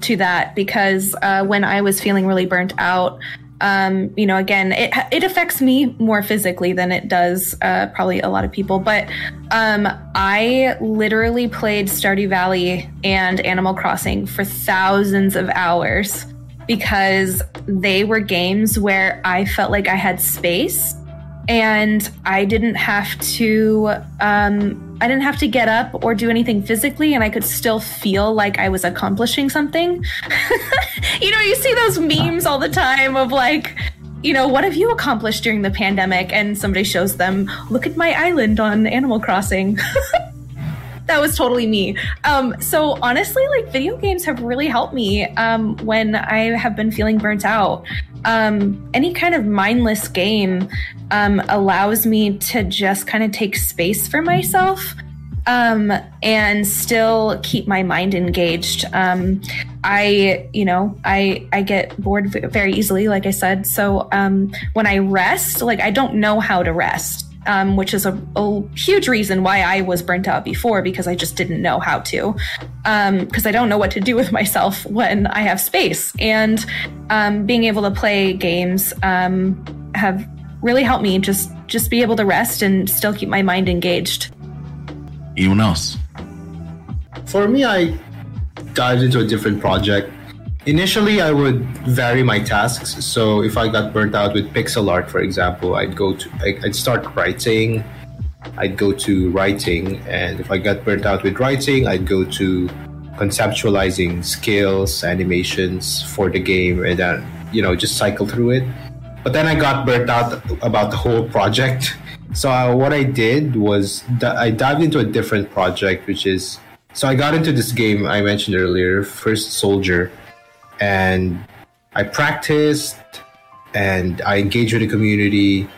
to that because uh, when I was feeling really burnt out, um, you know, again, it it affects me more physically than it does uh, probably a lot of people. But um, I literally played Stardew Valley and Animal Crossing for thousands of hours because they were games where I felt like I had space and I didn't have to um, I didn't have to get up or do anything physically, and I could still feel like I was accomplishing something. you know, you see those memes all the time of like, you know, what have you accomplished during the pandemic? And somebody shows them, look at my island on Animal Crossing. that was totally me. Um, so honestly, like video games have really helped me um, when I have been feeling burnt out. Um, any kind of mindless game um, allows me to just kind of take space for myself um, and still keep my mind engaged. Um, I, you know, I I get bored very easily, like I said. So when I rest, like I don't know how to rest. Um, which is a, a, huge reason why I was burnt out before because I just didn't know how to. Because um, I don't know what to do with myself when I have space. And um, being able to play games um, have really helped me just just be able to rest and still keep my mind engaged. Anyone else? For me, I dived into a different project. Initially, I would vary my tasks. So if I got burnt out with pixel art, for example, I'd go to I'd start writing. I'd go to writing, and if I got burnt out with writing, I'd go to conceptualizing skills, animations for the game, and then you know just cycle through it. But then I got burnt out about the whole project. So what I did was I dived into a different project, which is so I got into this game I mentioned earlier, First Soldier, and I practiced and I engaged with the community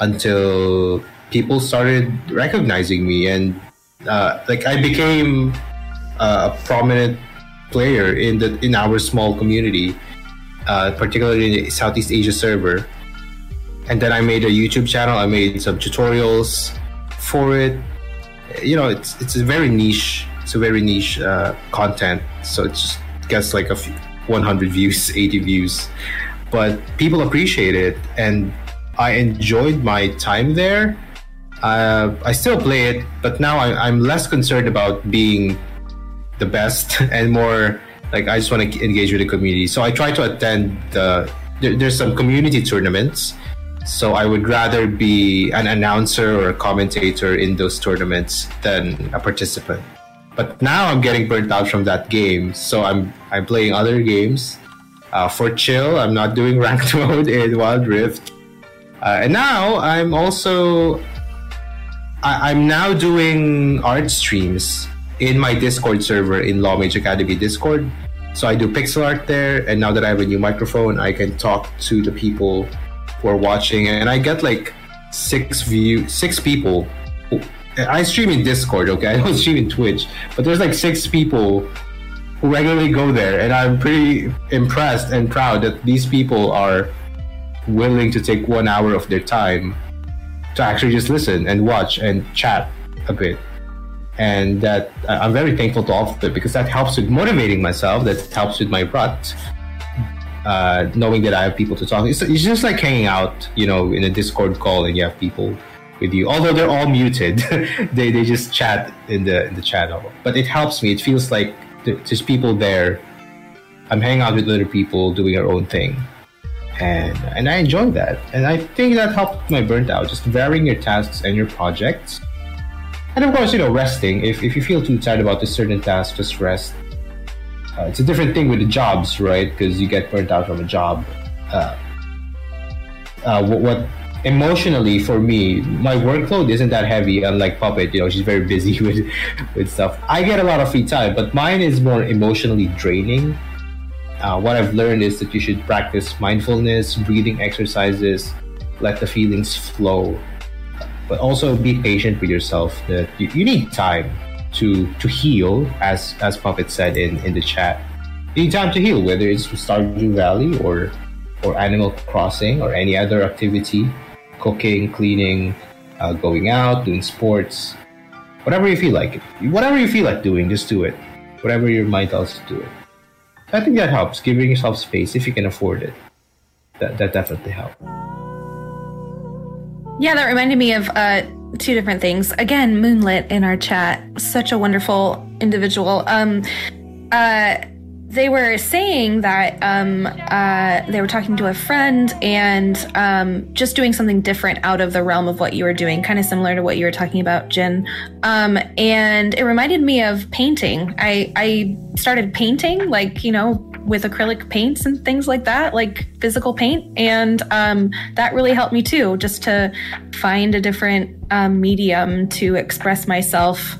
until people started recognizing me and uh, like I became a prominent player in the in our small community uh, particularly in the Southeast Asia server. And then I made a YouTube channel. I made some tutorials for it. You know, it's it's a very niche. It's a very niche uh, content. So it just gets like a few, 100 views, 80 views, but people appreciate it, and I enjoyed my time there. Uh, I still play it, but now I, I'm less concerned about being the best and more like I just want to engage with the community. So I try to attend the. There, there's some community tournaments. So I would rather be an announcer or a commentator in those tournaments than a participant. But now I'm getting burnt out from that game, so I'm I'm playing other games. Uh, for chill, I'm not doing ranked mode in Wild Rift, uh, and now I'm also I, I'm now doing art streams in my Discord server in Lawmage Academy Discord. So I do pixel art there, and now that I have a new microphone, I can talk to the people who are watching, and I get like six view, six people. I stream in Discord, okay? I don't stream in Twitch, but there's like six people who regularly go there, and I'm pretty impressed and proud that these people are willing to take one hour of their time to actually just listen and watch and chat a bit and that I'm very thankful to all of it because that helps with motivating myself. That helps with my rut. Uh, knowing that I have people to talk, it's, it's just like hanging out, you know, in a Discord call and you have people with you. Although they're all muted, they they just chat in the in the channel. But it helps me. It feels like there's people there. I'm hanging out with other people doing their own thing, and and I enjoy that. And I think that helped my burnt out. Just varying your tasks and your projects and of course, you know, resting. If if you feel too tired about a certain task, just rest. Uh, it's a different thing with the jobs, right? Because you get burnt out from a job. Uh, uh, what, what emotionally for me, my workload isn't that heavy. Unlike Puppet, you know, she's very busy with with stuff. I get a lot of free time, but mine is more emotionally draining. Uh, what I've learned is that you should practice mindfulness, breathing exercises, let the feelings flow, but also be patient with yourself. That you, you need time to to heal, as as Puppet said in in the chat. You need time to heal, whether it's Stardew Valley or or Animal Crossing or any other activity cooking, cleaning, uh, going out, doing sports, whatever you feel like. Whatever you feel like doing, just do it. Whatever your mind tells you to do it. I think that helps. Giving yourself space if you can afford it. That that definitely helps. Yeah, that reminded me of uh, two different things. Again, Moonlit in our chat, such a wonderful individual. Um, uh, they were saying that um, uh, they were talking to a friend and um, just doing something different out of the realm of what you were doing, kind of similar to what you were talking about, Jin. Um, and it reminded me of painting. I, I started painting, like, you know, with acrylic paints and things like that, like physical paint. And um, that really helped me too, just to find a different um, medium to express myself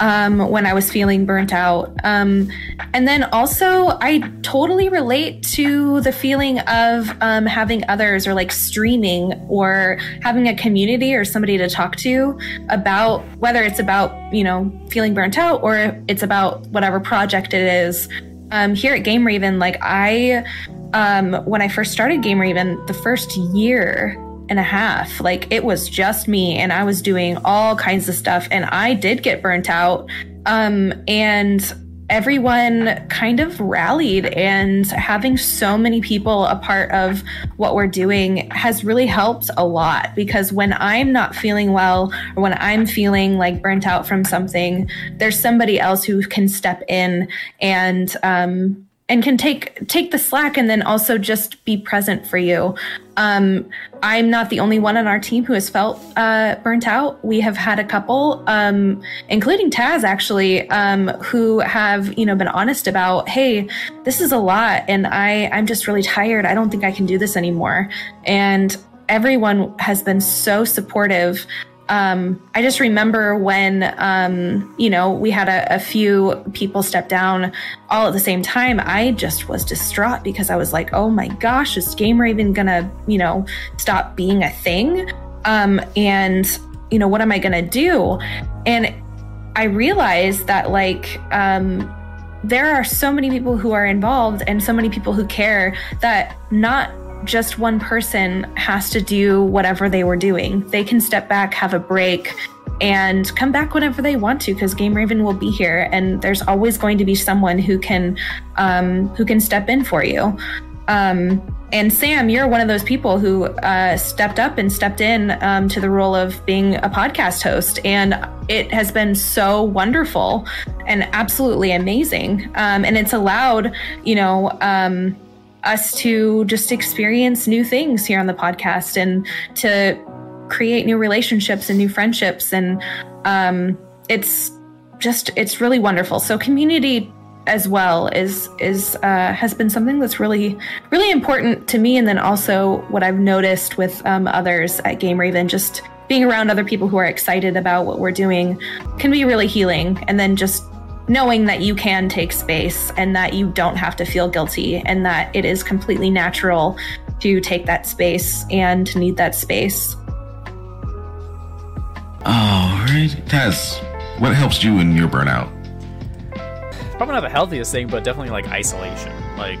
um, when I was feeling burnt out. Um, and then also, I totally relate to the feeling of um, having others or like streaming or having a community or somebody to talk to about whether it's about, you know, feeling burnt out or it's about whatever project it is. Um, here at Game Raven, like I, um, when I first started Game Raven, the first year and a half. Like it was just me and I was doing all kinds of stuff and I did get burnt out. Um, and everyone kind of rallied and having so many people a part of what we're doing has really helped a lot because when I'm not feeling well or when I'm feeling like burnt out from something, there's somebody else who can step in and um, and can take take the slack and then also just be present for you. Um, I'm not the only one on our team who has felt uh, burnt out. We have had a couple, um, including Taz actually, um, who have you know been honest about, hey, this is a lot, and I I'm just really tired. I don't think I can do this anymore. And everyone has been so supportive um, I just remember when, um, you know, we had a, a, few people step down all at the same time. I just was distraught because I was like, oh my gosh, is Game Raven gonna, you know, stop being a thing? Um, and, you know, what am I gonna do? And I realized that, like, um, there are so many people who are involved and so many people who care that not just one person has to do whatever they were doing. They can step back, have a break, and come back whenever they want to because Game Raven will be here, and there's always going to be someone who can um, who can step in for you. Um, and Sam, you're one of those people who uh, stepped up and stepped in um, to the role of being a podcast host, and it has been so wonderful and absolutely amazing. Um, and it's allowed, you know um, us to just experience new things here on the podcast and to create new relationships and new friendships. And um, it's just it's really wonderful. So community as well is is uh, has been something that's really really important to me. And then also what i've noticed with um, others at game raven just being around other people who are excited about what we're doing can be really healing. And then just knowing that you can take space and that you don't have to feel guilty and that it is completely natural to take that space and to need that space. All right. Taz, what helps you in your burnout? Probably not the healthiest thing, but definitely like isolation. Like,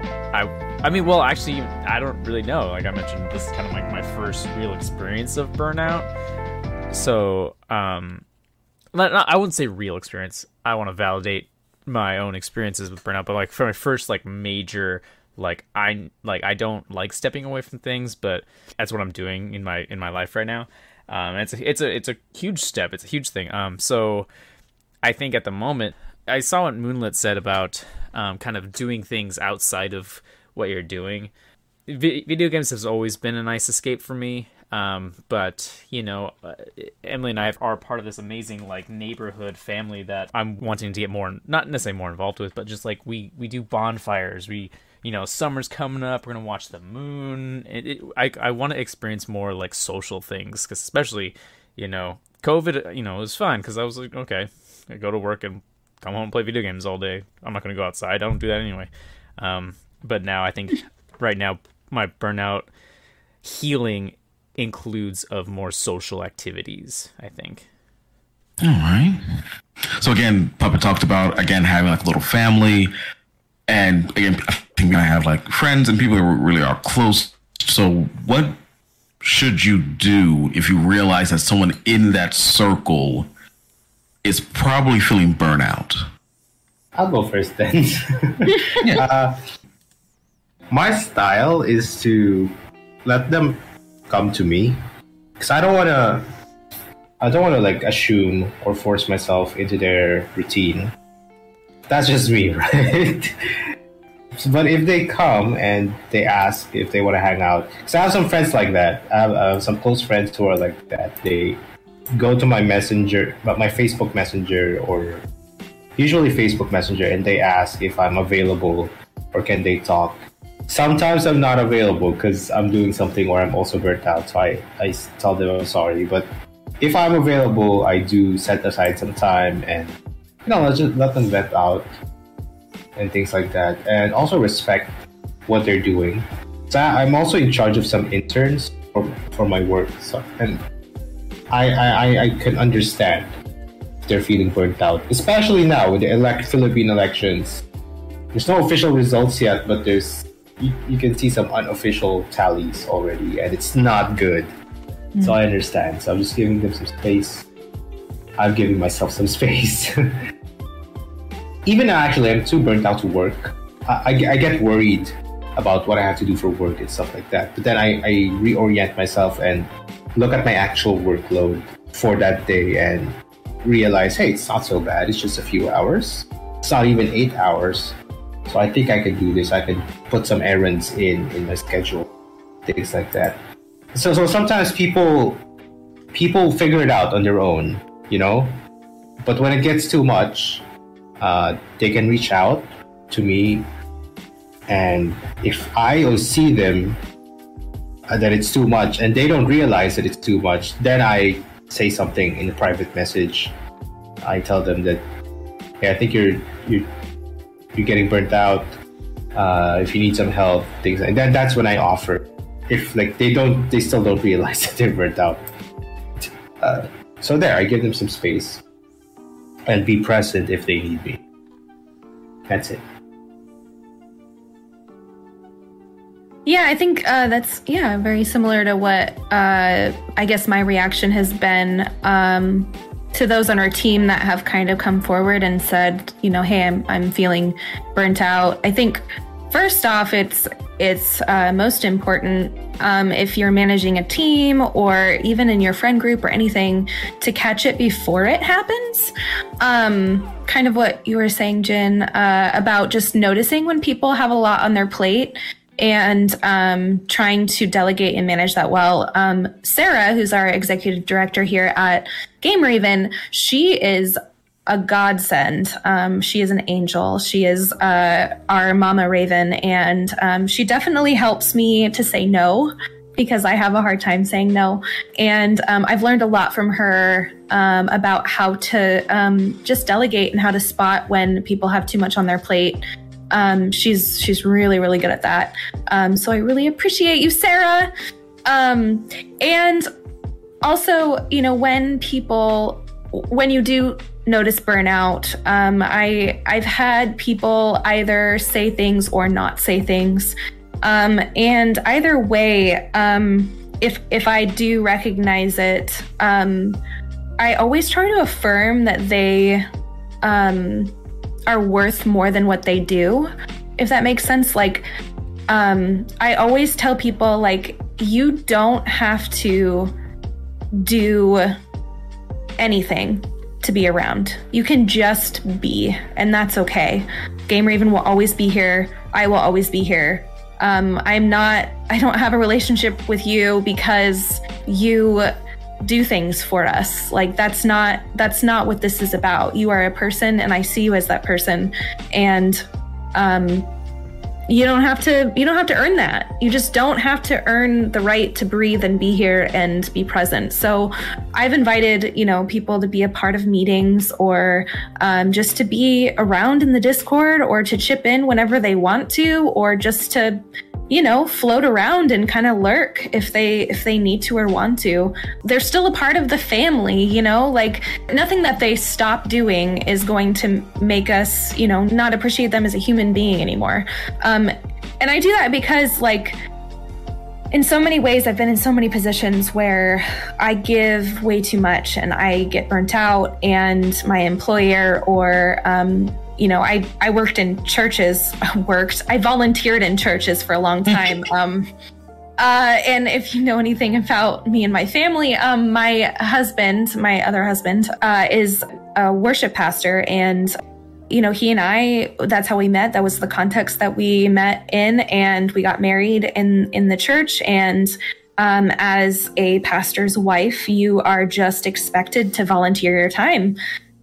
I, I mean, well, actually, I don't really know. Like I mentioned, this is kind of like my first real experience of burnout. So, um, not, I wouldn't say real experience. I want to validate my own experiences with burnout, but like for my first like major like I like I don't like stepping away from things, but that's what I'm doing in my in my life right now. Um, it's a it's a it's a huge step. It's a huge thing. Um, so I think at the moment I saw what Moonlit said about um, kind of doing things outside of what you're doing. V- video games has always been a nice escape for me. Um, but you know, uh, Emily and I are part of this amazing like neighborhood family that I'm wanting to get more, not necessarily more involved with, but just like we we do bonfires. We you know, summer's coming up. We're gonna watch the moon. It, it, I I want to experience more like social things, because especially you know, COVID. You know, it was fine because I was like, okay, I go to work and come home and play video games all day. I'm not gonna go outside. I don't do that anyway. Um, but now I think right now my burnout healing includes of more social activities, I think. All right. So again, Puppet talked about again having like a little family, and again, I think I have like friends and people who really are close. So what should you do if you realize that someone in that circle is probably feeling burnout? I'll go first then. yeah. uh, my style is to let them come to me because I don't want to. I don't want to like assume or force myself into their routine. That's just me, right? but if they come and they ask if they want to hang out, because I have some friends like that. I have uh, some close friends who are like that. They go to my messenger, but my Facebook Messenger or usually Facebook Messenger, and they ask if I'm available or can they talk sometimes I'm not available because I'm doing something or I'm also burnt out. So I, I tell them I'm sorry. But if I'm available, I do set aside some time and you know let just let them vent out and things like that, and also respect what they're doing. So I'm also in charge of some interns for, for my work, so, and I, I I can understand if they're feeling burnt out, especially now with the elect Philippine elections. There's no official results yet, but there's you, you can see some unofficial tallies already, and it's not good. Mm. So I understand. So I'm just giving them some space. I'm giving myself some space. Even actually, I'm too burnt out to work. I, I, I, get worried about what I have to do for work and stuff like that. But then I, I reorient myself and look at my actual workload for that day and realize, hey, it's not so bad. It's just a few hours. It's not even eight hours. So I think I can do this. I can put some errands in in my schedule, things like that. So so sometimes people people figure it out on their own, you know. But when it gets too much, uh, they can reach out to me, and if I see them uh, that it's too much, and they don't realize that it's too much, then I say something in a private message. I tell them that, hey, I think you're you're you're getting burnt out, uh, if you need some help, things like that. That's when I offer. If like they don't, they still don't realize that they're burnt out. Uh, so there, I give them some space and be present if they need me. That's it. Yeah, I think uh, that's yeah very similar to what uh, I guess my reaction has been um, to those on our team that have kind of come forward and said, you know, hey, I'm, I'm feeling burnt out. I think first off, it's it's uh, most important um, if you're managing a team or even in your friend group or anything to catch it before it happens. Um, kind of what you were saying, Jen, uh, about just noticing when people have a lot on their plate and um, trying to delegate and manage that well. Um, Sarah, who's our executive director here at Game Raven, she is a godsend. Um, she is an angel. She is uh, our mama raven, and um, she definitely helps me to say no because I have a hard time saying no. And um, I've learned a lot from her um, about how to um, just delegate and how to spot when people have too much on their plate um, she's she's really really good at that. So I really appreciate you, Sarah. And also, you know, when people when you do notice burnout, um, I I've had people either say things or not say things, um, and either way, um, if if I do recognize it, um, I always try to affirm that they um, are worth more than what they do, if that makes sense. Like, um, I always tell people, like, you don't have to do anything to be around. You can just be, and that's okay. Game Raven will always be here. I will always be here. Um, I'm not, I don't have a relationship with you because you do things for us. Like that's not, that's not what this is about. You are a person and I see you as that person. And, um, you don't have to you don't have to earn that. You just don't have to earn the right to breathe and be here and be present. So i've invited you know people to be a part of meetings or um, just to be around in the discord or to chip in whenever they want to or just to you know float around and kind of lurk if they if they need to or want to. They're still a part of the family you know? Like nothing that they stop doing is going to make us you know not appreciate them as a human being anymore. Um and i do that because like in so many ways i've been in so many positions where i give way too much and i get burnt out and my employer or um, you know, I, I worked in churches, worked, I volunteered in churches for a long time. um, uh, and if you know anything about me and my family, um, my husband, my other husband, uh, is a worship pastor. And, you know, he and I, that's how we met. That was the context that we met in. And we got married in, in the church. And um, as a pastor's wife, you are just expected to volunteer your time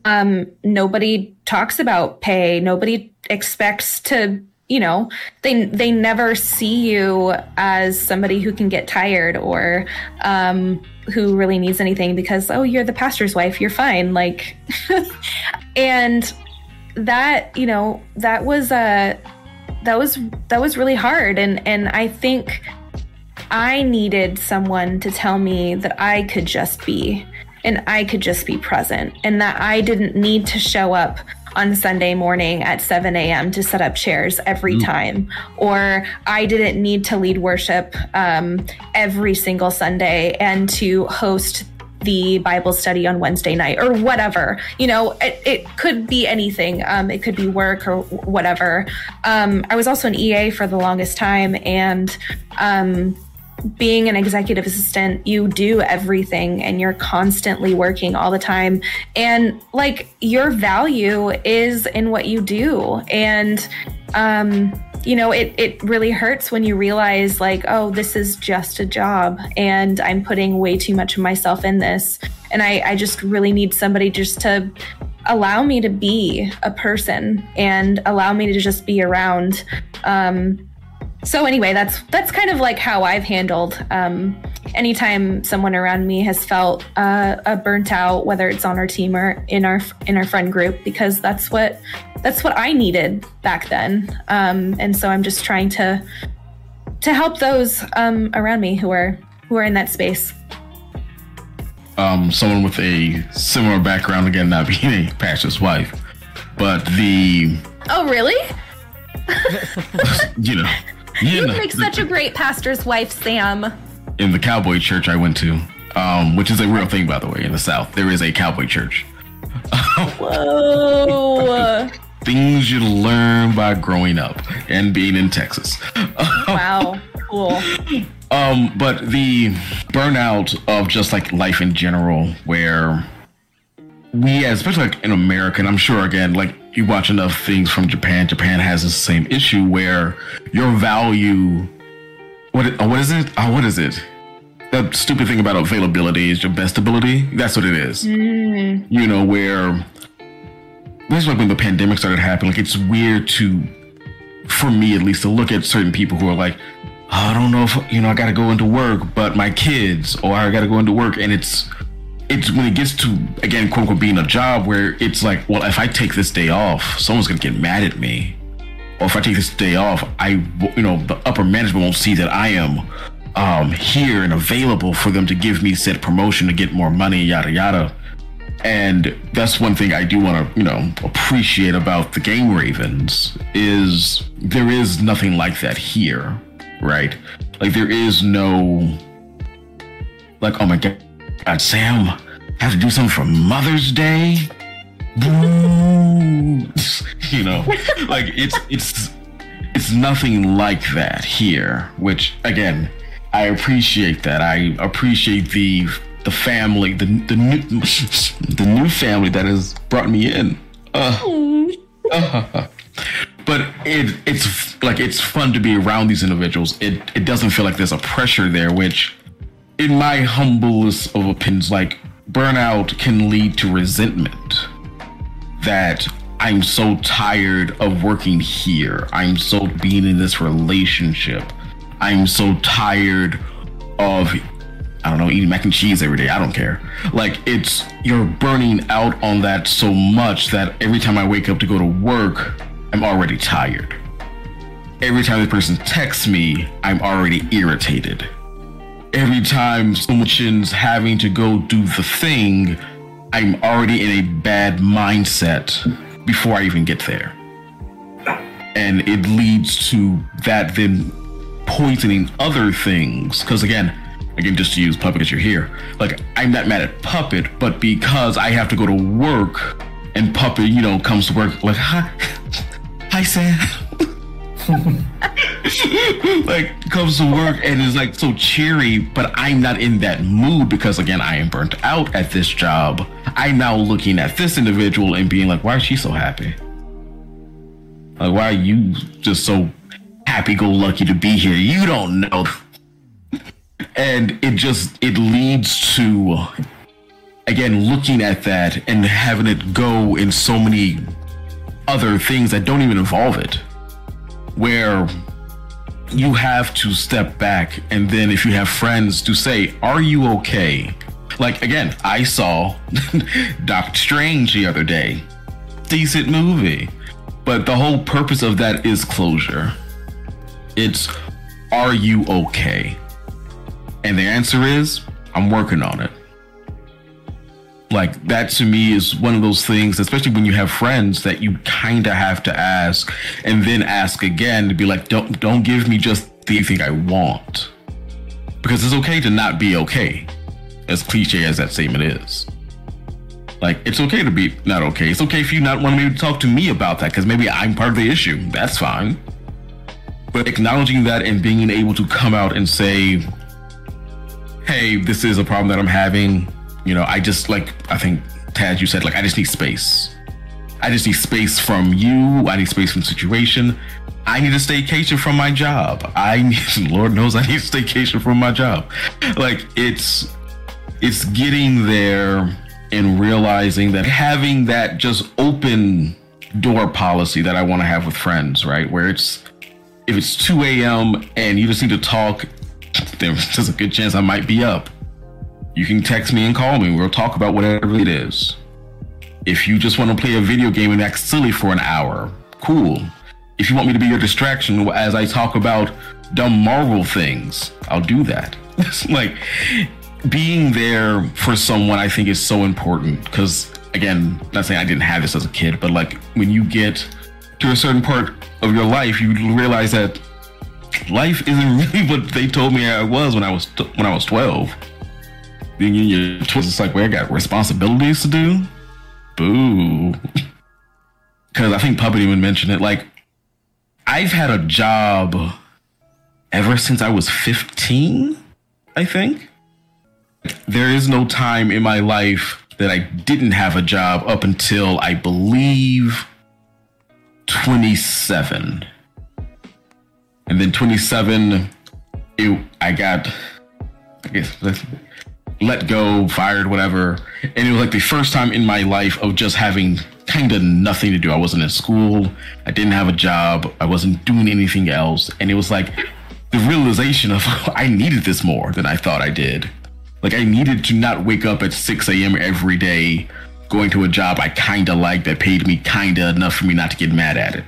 um, nobody talks about pay. Nobody expects to, you know, they they never see you as somebody who can get tired or um, who really needs anything because oh, you're the pastor's wife, you're fine. Like, and that you know that was a uh, that was that was really hard, and and I think I needed someone to tell me that I could just be and I could just be present and that I didn't need to show up on Sunday morning at 7 a.m. to set up chairs every mm. time, or I didn't need to lead worship um, every single Sunday and to host the Bible study on Wednesday night or whatever. You know, it, it could be anything. Um, it could be work or whatever. Um, I was also an EA for the longest time and um, being an executive assistant, you do everything and you're constantly working all the time. And like your value is in what you do. And, um, you know, it, it really hurts when you realize, like, oh, this is just a job and I'm putting way too much of myself in this. And I, I just really need somebody just to allow me to be a person and allow me to just be around. Um, so anyway, that's that's kind of like how I've handled um, anytime someone around me has felt uh, a burnt out, whether it's on our team or in our in our friend group, because that's what that's what I needed back then. Um, and so I'm just trying to to help those um, around me who are who are in that space. Um, someone with a similar background, again, not being a pastor's wife, but the oh really? you know you make such a great pastor's wife, Sam. In the cowboy church I went to, um, which is a real thing, by the way, in the South, there is a cowboy church. Whoa. Things you learn by growing up and being in Texas. wow. Cool. Um, but the burnout of just like life in general, where we, especially like in America, and I'm sure again, like you watch enough things from Japan, Japan has the same issue where your value, what what is it? Oh, what is it? The stupid thing about availability is your best ability. That's what it is. Mm. You know where. This is like when the pandemic started happening. Like it's weird to, for me at least, to look at certain people who are like, I don't know if you know I got to go into work, but my kids, or I got to go into work, and it's it's when it gets to again quote unquote being a job where it's like well if i take this day off someone's gonna get mad at me. Or if i take this day off i you know the upper management won't see that i am um, here and available for them to give me said promotion to get more money yada yada. And that's one thing i do want to you know appreciate about the game ravens is there is nothing like that here right? Like there is no like oh my god God, Sam, have to do something for Mother's Day. you know, like it's it's it's nothing like that here. Which again, I appreciate that. I appreciate the the family, the the new the new family that has brought me in. Uh, uh, but but it it's like it's fun to be around these individuals. It it doesn't feel like there's a pressure there, which in my humblest of opinions, like burnout can lead to resentment. That I'm so tired of working here. I'm so being in this relationship. I'm so tired of I don't know, eating mac and cheese every day. I don't care. Like it's you're burning out on that so much that every time I wake up to go to work, I'm already tired. Every time the person texts me, I'm already irritated. Every time someone's having to go do the thing, I'm already in a bad mindset before I even get there. And it leads to that then poisoning other things. Because again, again, just to use Puppet because you're here, like I'm not mad at Puppet, but because I have to go to work and Puppet, you know, comes to work like, hi, hi Sam. like comes to work and is like so cheery, but I'm not in that mood because again I am burnt out at this job. I'm now looking at this individual and being like, why is she so happy? Like why are you just so happy go lucky to be here? You don't know. and it just it leads to again looking at that and having it go in so many other things that don't even involve it where you have to step back and then if you have friends to say are you okay? Like again i saw doctor strange the other day. Decent movie. But the whole purpose of that is closure. It's are you okay? And the answer is i'm working on it like that to me is one of those things especially when you have friends that you kind of have to ask and then ask again to be like don't don't give me just the thing i want. Because it's okay to not be okay as cliche as that statement is. Like it's okay to be not okay. It's okay if you not want me to talk to me about that because maybe i'm part of the issue. That's fine. But acknowledging that and being able to come out and say hey this is a problem that i'm having you know, I just like I think Tad, you said like I just need space. I just need space from you. I need space from situation. I need a staycation from my job. I need, Lord knows, I need a staycation from my job. Like it's, it's getting there and realizing that having that just open door policy that I want to have with friends, right? Where it's, if it's 2 a.m. and you just need to talk, there's a good chance I might be up. You can text me and call me. We'll talk about whatever it is. If you just want to play a video game and act silly for an hour, cool. If you want me to be your distraction as I talk about dumb Marvel things, I'll do that. like being there for someone, I think is so important because, again, not saying I didn't have this as a kid, but like when you get to a certain part of your life, you realize that life isn't really what they told me I was when I was when I was twelve being in your twenties, it's like, well, I got responsibilities to do. Boo. Because I think Puppet even mentioned it. Like, I've had a job ever since I was 15, I think. There is no time in my life that I didn't have a job up until I believe 27. And then 27, it, I got, I guess, let go, fired, whatever. And it was like the first time in my life of just having kind of nothing to do. I wasn't in school. I didn't have a job. I wasn't doing anything else. And it was like the realization of I needed this more than I thought I did. Like I needed to not wake up at 6 a.m. every day going to a job I kind of liked that paid me kind of enough for me not to get mad at it.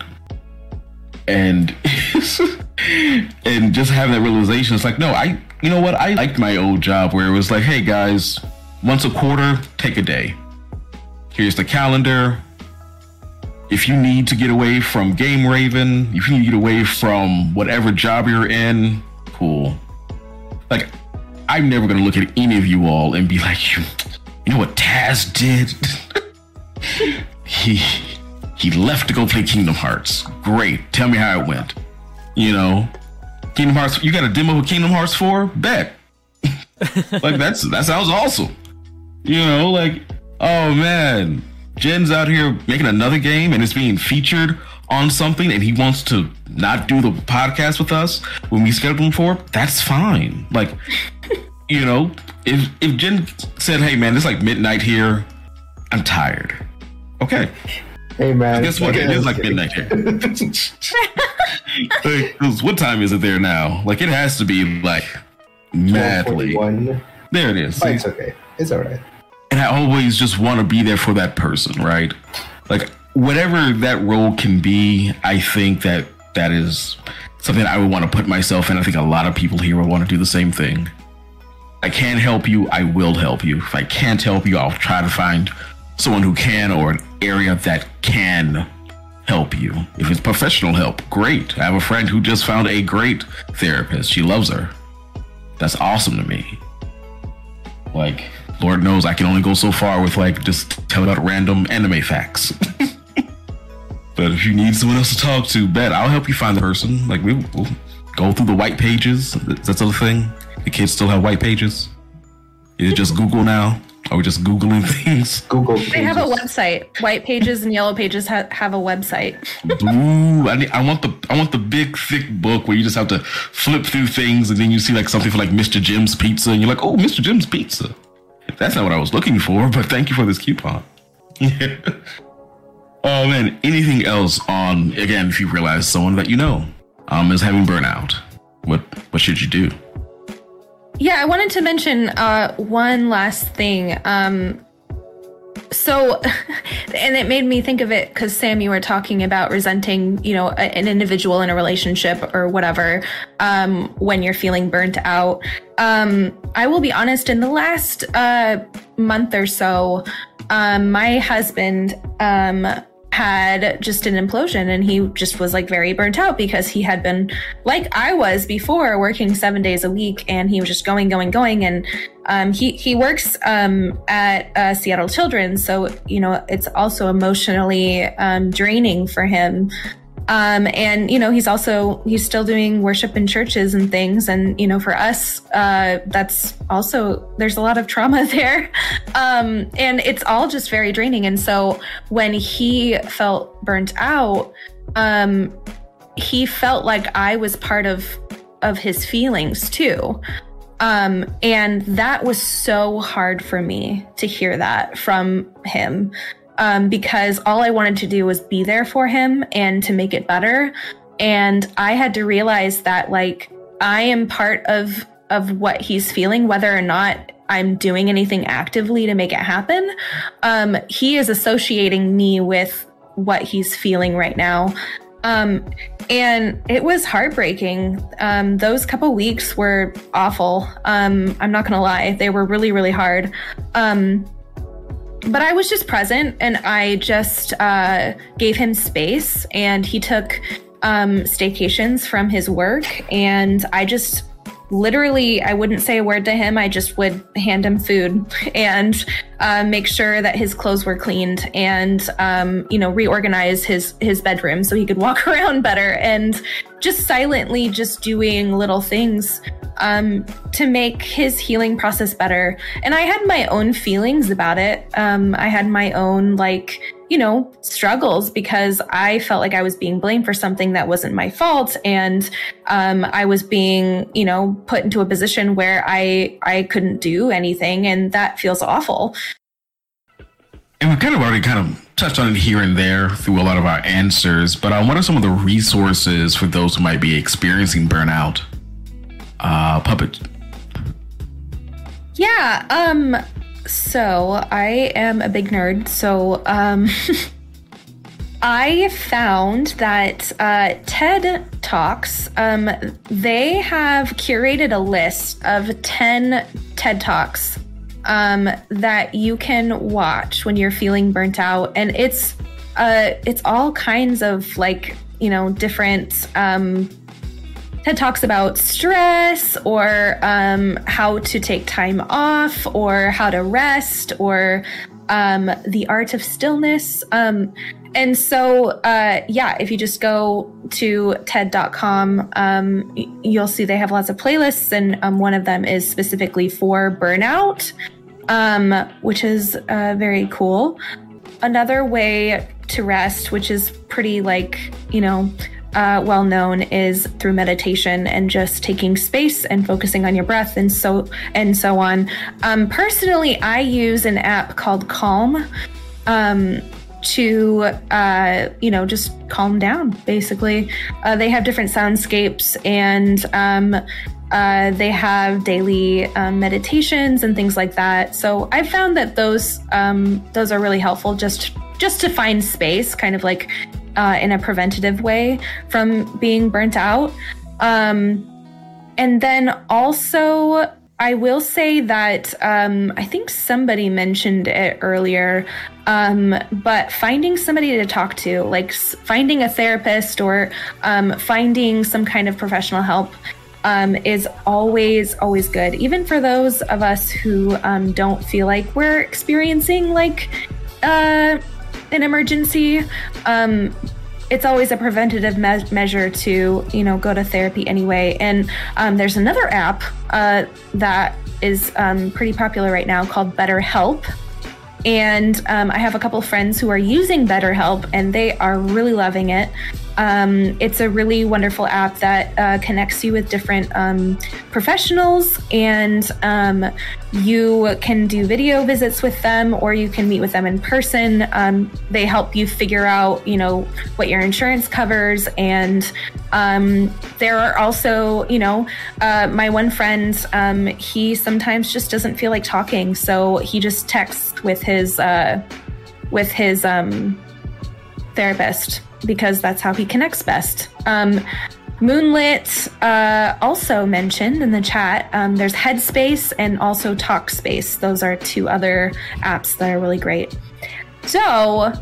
And and just having that realization, it's like, no, I you know what? I liked my old job where it was like, hey guys, once a quarter, take a day. Here's the calendar. If you need to get away from Game Raven, if you need to get away from whatever job you're in, cool. Like, I'm never gonna look at any of you all and be like, you, you know what Taz did? he he left to go play Kingdom Hearts. Great. Tell me how it went. You know, Kingdom Hearts. You got a demo of Kingdom Hearts 4? Bet. like that's that sounds awesome. You know, like oh man, Jen's out here making another game and it's being featured on something and he wants to not do the podcast with us when we schedule him for, that's fine. Like, you know, if if Jen said, "Hey man, it's like midnight here. I'm tired." Okay. Hey man, Guess what? It is like midnight here. Because what time is it there now? Like it has to be like madly. 141. There it is. Oh, it's okay. It's all right. and I always just want to be there for that person, right? Like whatever that role can be, I think that that is something I would want to put myself in. I think a lot of people here will want to do the same thing. I can't help you, I will help you. If I can't help you, I'll try to find someone who can or an area that can help you. If it's professional help, great. I have a friend who just found a great therapist. She loves her. That's awesome to me. Like, Lord knows I can only go so far with like just telling out random anime facts. but if you need someone else to talk to, bet I'll help you find the person. Like we will go through the white pages. That's the thing. The kids still have white pages. Is it just Google now? Are we just Googling things? Google. They have a website. White Pages and Yellow Pages ha- have a website. Ooh, I, need, I want the I want the big thick book where you just have to flip through things and then you see like something for like Mr. Jim's Pizza and you're like, oh, Mr. Jim's Pizza. That's not what I was looking for, but thank you for this coupon. oh man, anything else on again? If you realize someone that you know um is having burnout, what what should you do? Yeah, I wanted to mention uh, one last thing. Um, so, and it made me think of it because Sam, you were talking about resenting, you know, a, an individual in a relationship or whatever um, when you're feeling burnt out. Um, I will be honest. In the last uh, month or so, um, my husband um, had just an implosion and he just was like very burnt out because he had been like I was before working seven days a week and he was just going, going, going. And um, he, he works um, at uh, Seattle Children's. So, you know, it's also emotionally um, draining for him. Um, and you know, he's also he's still doing worship in churches and things. And you know, for us, uh, that's also there's a lot of trauma there, um, and it's all just very draining. And so when he felt burnt out, um, he felt like I was part of of his feelings too. Um, and that was so hard for me to hear that from him um, because all I wanted to do was be there for him and to make it better. And I had to realize that like I am part of of what he's feeling, whether or not I'm doing anything actively to make it happen. Um, he is associating me with what he's feeling right now. Um, and it was heartbreaking. Um, those couple weeks were awful. Um, I'm not gonna lie, they were really, really hard. Um, but I was just present and I just uh, gave him space and he took um, staycations from his work and I just literally I wouldn't say a word to him. I just would hand him food and uh, make sure that his clothes were cleaned and um, you know reorganize his his bedroom so he could walk around better and just silently just doing little things um, to make his healing process better. And I had my own feelings about it. Um, I had my own, like, you know, struggles because I felt like I was being blamed for something that wasn't my fault. And um, I was being, you know, put into a position where I, I couldn't do anything. And that feels awful. And we kind of already kind of touched on it here and there through a lot of our answers, but uh, what are some of the resources for those who might be experiencing burnout? Uh, puppet. Yeah. Um. So I am a big nerd. So um, I found that uh, TED Talks. Um, they have curated a list of ten TED Talks um, that you can watch when you're feeling burnt out, and it's uh, it's all kinds of like you know different um, TED talks about stress or um, how to take time off or how to rest or um, the art of stillness. Um, and so, uh, yeah, if you just go to TED.com, um, you'll see they have lots of playlists, and um, one of them is specifically for burnout, um, which is uh, very cool. Another way to rest, which is pretty like, you know, uh, well known is through meditation and just taking space and focusing on your breath and so and so on. Um, personally, I use an app called Calm um, to uh, you know just calm down. Basically, uh, they have different soundscapes and um, uh, they have daily um, meditations and things like that. So I found that those um, those are really helpful just just to find space, kind of like uh, in a preventative way from being burnt out. Um, and then also, I will say that um, I think somebody mentioned it earlier, um, but finding somebody to talk to, like finding a therapist or um, finding some kind of professional help. Um, is always always good even for those of us who um, don't feel like we're experiencing like uh, an emergency um, it's always a preventative me- measure to you know go to therapy anyway. And um, there's another app uh, that is um, pretty popular right now called betterhelp. And um, i have a couple friends who are using betterhelp and they are really loving it um, it's a really wonderful app that uh, connects you with different um, professionals, and um, you can do video visits with them, or you can meet with them in person. Um, they help you figure out, you know, what your insurance covers, and um, there are also, you know, uh, my one friend, um, he sometimes just doesn't feel like talking, so he just texts with his uh, with his therapist because that's how he connects best. Um, Moonlit uh, also mentioned in the chat. Um, there's Headspace and also Talkspace. Those are two other apps that are really great. So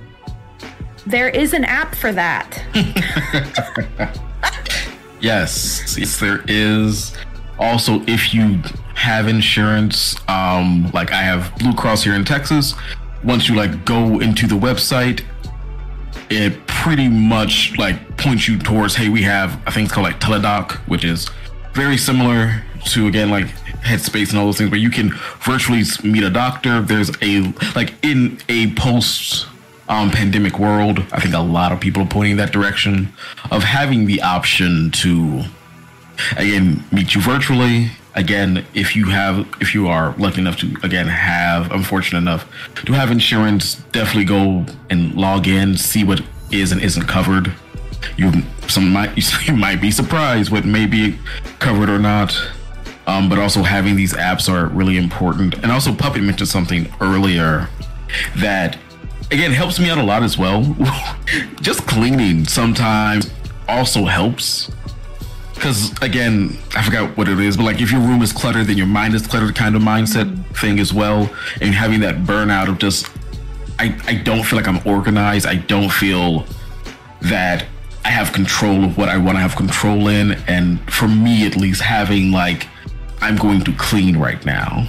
there is an app for that. yes, yes, there is. Also, if you have insurance, um, like I have Blue Cross here in Texas, once you like go into the website it pretty much like points you towards hey we have i think it's called like Teladoc which is very similar to again like headspace and all those things where you can virtually meet a doctor. There's a like in a post um, pandemic world i think a lot of people are pointing that direction of having the option to again meet you virtually again if you have if you are lucky enough to again have unfortunate enough to have insurance definitely go and log in see what is and isn't covered. You some might you might be surprised what may be covered or not. Um, but also having these apps are really important. And also puppet mentioned something earlier that again helps me out a lot as well. Just cleaning sometimes also helps because again, I forgot what it is, but like if your room is cluttered, then your mind is cluttered kind of mindset mm-hmm. thing as well. And having that burnout of just, I, I don't feel like I'm organized. I don't feel that I have control of what I want to have control in. And for me, at least, having like, I'm going to clean right now.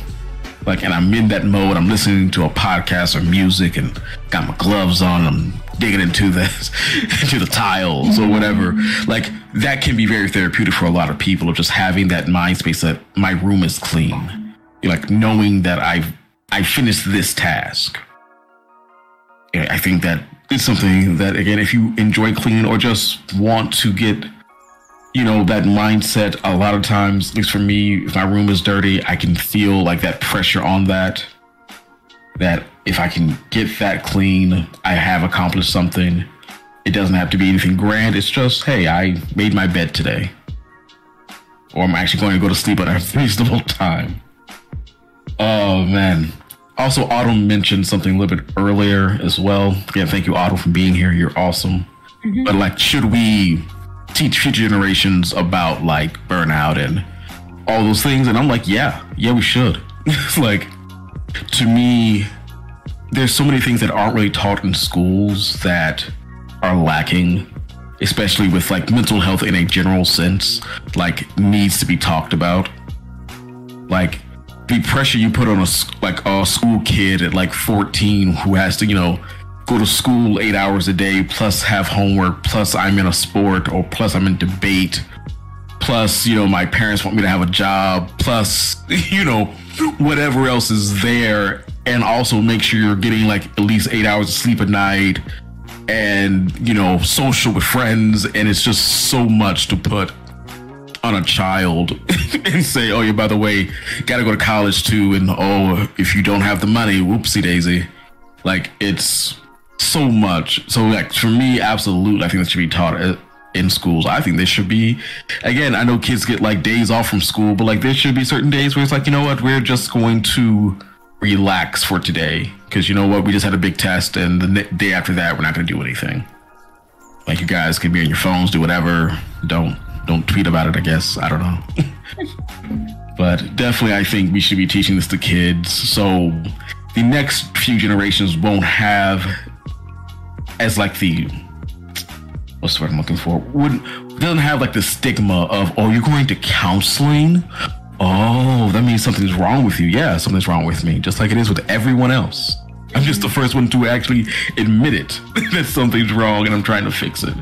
Like, and I'm in that mode. I'm listening to a podcast or music and got my gloves on. I'm digging into the into the tiles or whatever. Like that can be very therapeutic for a lot of people of just having that mind space that my room is clean. Like knowing that I've I finished this task. I think that it's something that again, if you enjoy cleaning or just want to get you know that mindset a lot of times at least for me if my room is dirty i can feel like that pressure on that that if I can get that clean, I have accomplished something. It doesn't have to be anything grand. It's just, hey, I made my bed today. Or I'm actually going to go to sleep at a reasonable time. Oh, man. Also, Autumn mentioned something a little bit earlier as well. Yeah, thank you, Autumn, for being here. You're awesome. Mm-hmm. But, like, should we teach future generations about, like, burnout and all those things? And I'm like, yeah, yeah, we should. It's like, to me, there's so many things that aren't really taught in schools that are lacking, especially with like mental health in a general sense, like needs to be talked about. Like the pressure you put on a like a school kid at like 14 who has to, you know, go to school 8 hours a day plus have homework plus I'm in a sport or plus I'm in debate plus, you know, my parents want me to have a job plus, you know, whatever else is there and also make sure you're getting like at least eight hours of sleep a night and you know social with friends and it's just so much to put on a child and say oh yeah by the way gotta go to college too and oh if you don't have the money whoopsie daisy. Like it's so much. So like for me absolutely i think that should be taught in schools. I think there should be again i know kids get like days off from school but like there should be certain days where it's like you know what? We're just going to relax for today because you know what? We just had a big test and the day after that we're not going to do anything. Like you guys can be on your phones do whatever. Don't don't tweet about it i guess. I don't know. But definitely i think we should be teaching this to kids so the next few generations won't have as like the what's the word i'm looking for? Wouldn't doesn't have like the stigma of oh you're going to counseling Oh, that means something's wrong with you. Yeah, something's wrong with me, just like it is with everyone else. I'm just the first one to actually admit it that something's wrong and I'm trying to fix it.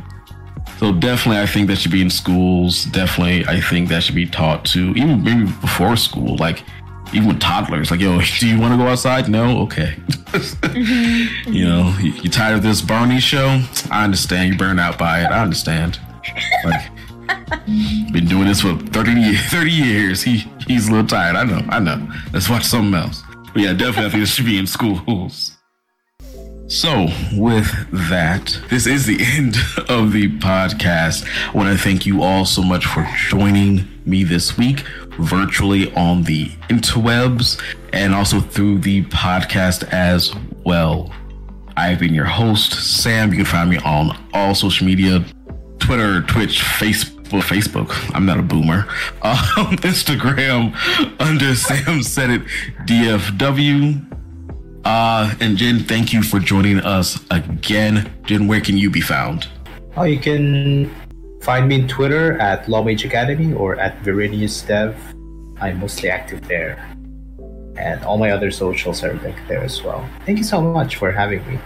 So definitely, I think that should be in schools. Definitely, I think that should be taught to even maybe before school, like even with toddlers. Like, yo, do you want to go outside? No, okay. mm-hmm. You know, you, you tired of this Barney show? I understand. You burn out by it. I understand. Like, been doing this for 30, years. 30 years. He he's a little tired. I know. I know. Let's watch something else. But yeah, definitely I think this should be in schools. So, with that, this is the end of the podcast. I want to thank you all so much for joining me this week virtually on the interwebs and also through the podcast as well. I've been your host, Sam. You can find me on all social media Twitter, Twitch, Facebook well, Facebook. I'm not a boomer. Um, Instagram under Sam Said It DFW. Uh, and Jen, thank you for joining us again. Jen, where can you be found? Oh, you can find me on Twitter at Lawmage Academy or at Verinius Dev. I'm mostly active there. And all my other socials are linked there as well. Thank you so much for having me.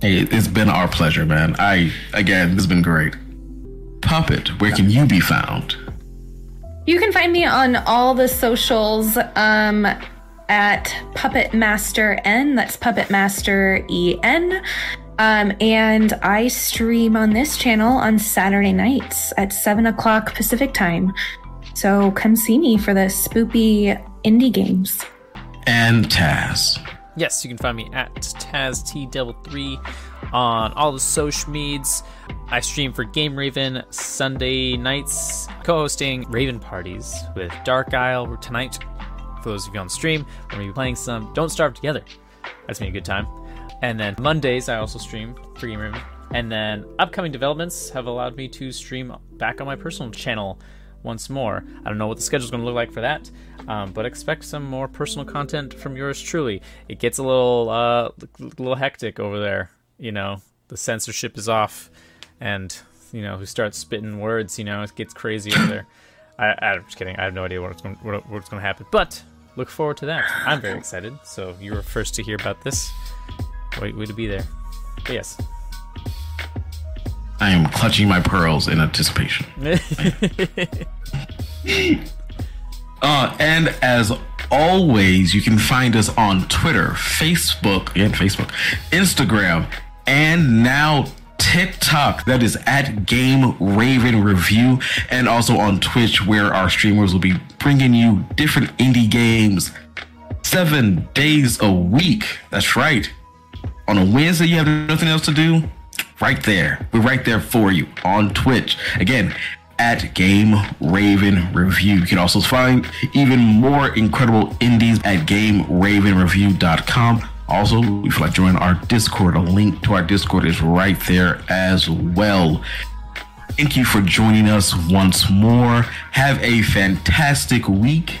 Hey, it's been our pleasure, man. I again, this has been great. Puppet, where can you be found? You can find me on all the socials um, at Puppet Master N. That's Puppet Master E N. Um, and I stream on this channel on Saturday nights at 7 o'clock Pacific time. So come see me for the spoopy indie games. And Taz. Yes, you can find me at Taz T Devil 3 on all the social medias. I stream for Game Raven Sunday nights, co hosting Raven parties with Dark Isle tonight. For those of you on stream, we're going to be playing some Don't Starve Together. That's been a good time. And then Mondays, I also stream for Game Raven. And then upcoming developments have allowed me to stream back on my personal channel once more. I don't know what the schedule's going to look like for that, um, but expect some more personal content from yours truly. It gets a little, uh, little hectic over there you know the censorship is off, and you know who starts spitting words, you know it gets crazy over there. I, I'm just kidding. I have no idea what's going what, what's going to happen, but look forward to that. I'm very excited. So you were first to hear about this. Wait, way to be there. But yes. I am clutching my pearls in anticipation. uh, and as always, you can find us on Twitter, Facebook, and Facebook, Instagram, and now TikTok. That is at Game Raven Review, and also on Twitch, where our streamers will be bringing you different indie games seven days a week. That's right. On a Wednesday, you have nothing else to do. Right there. We're right there for you on Twitch. Again, at Game Raven Review. You can also find even more incredible indies at GameRavenReview.com. Also, if you'd like join our Discord, a link to our Discord is right there as well. Thank you for joining us once more. Have a fantastic week.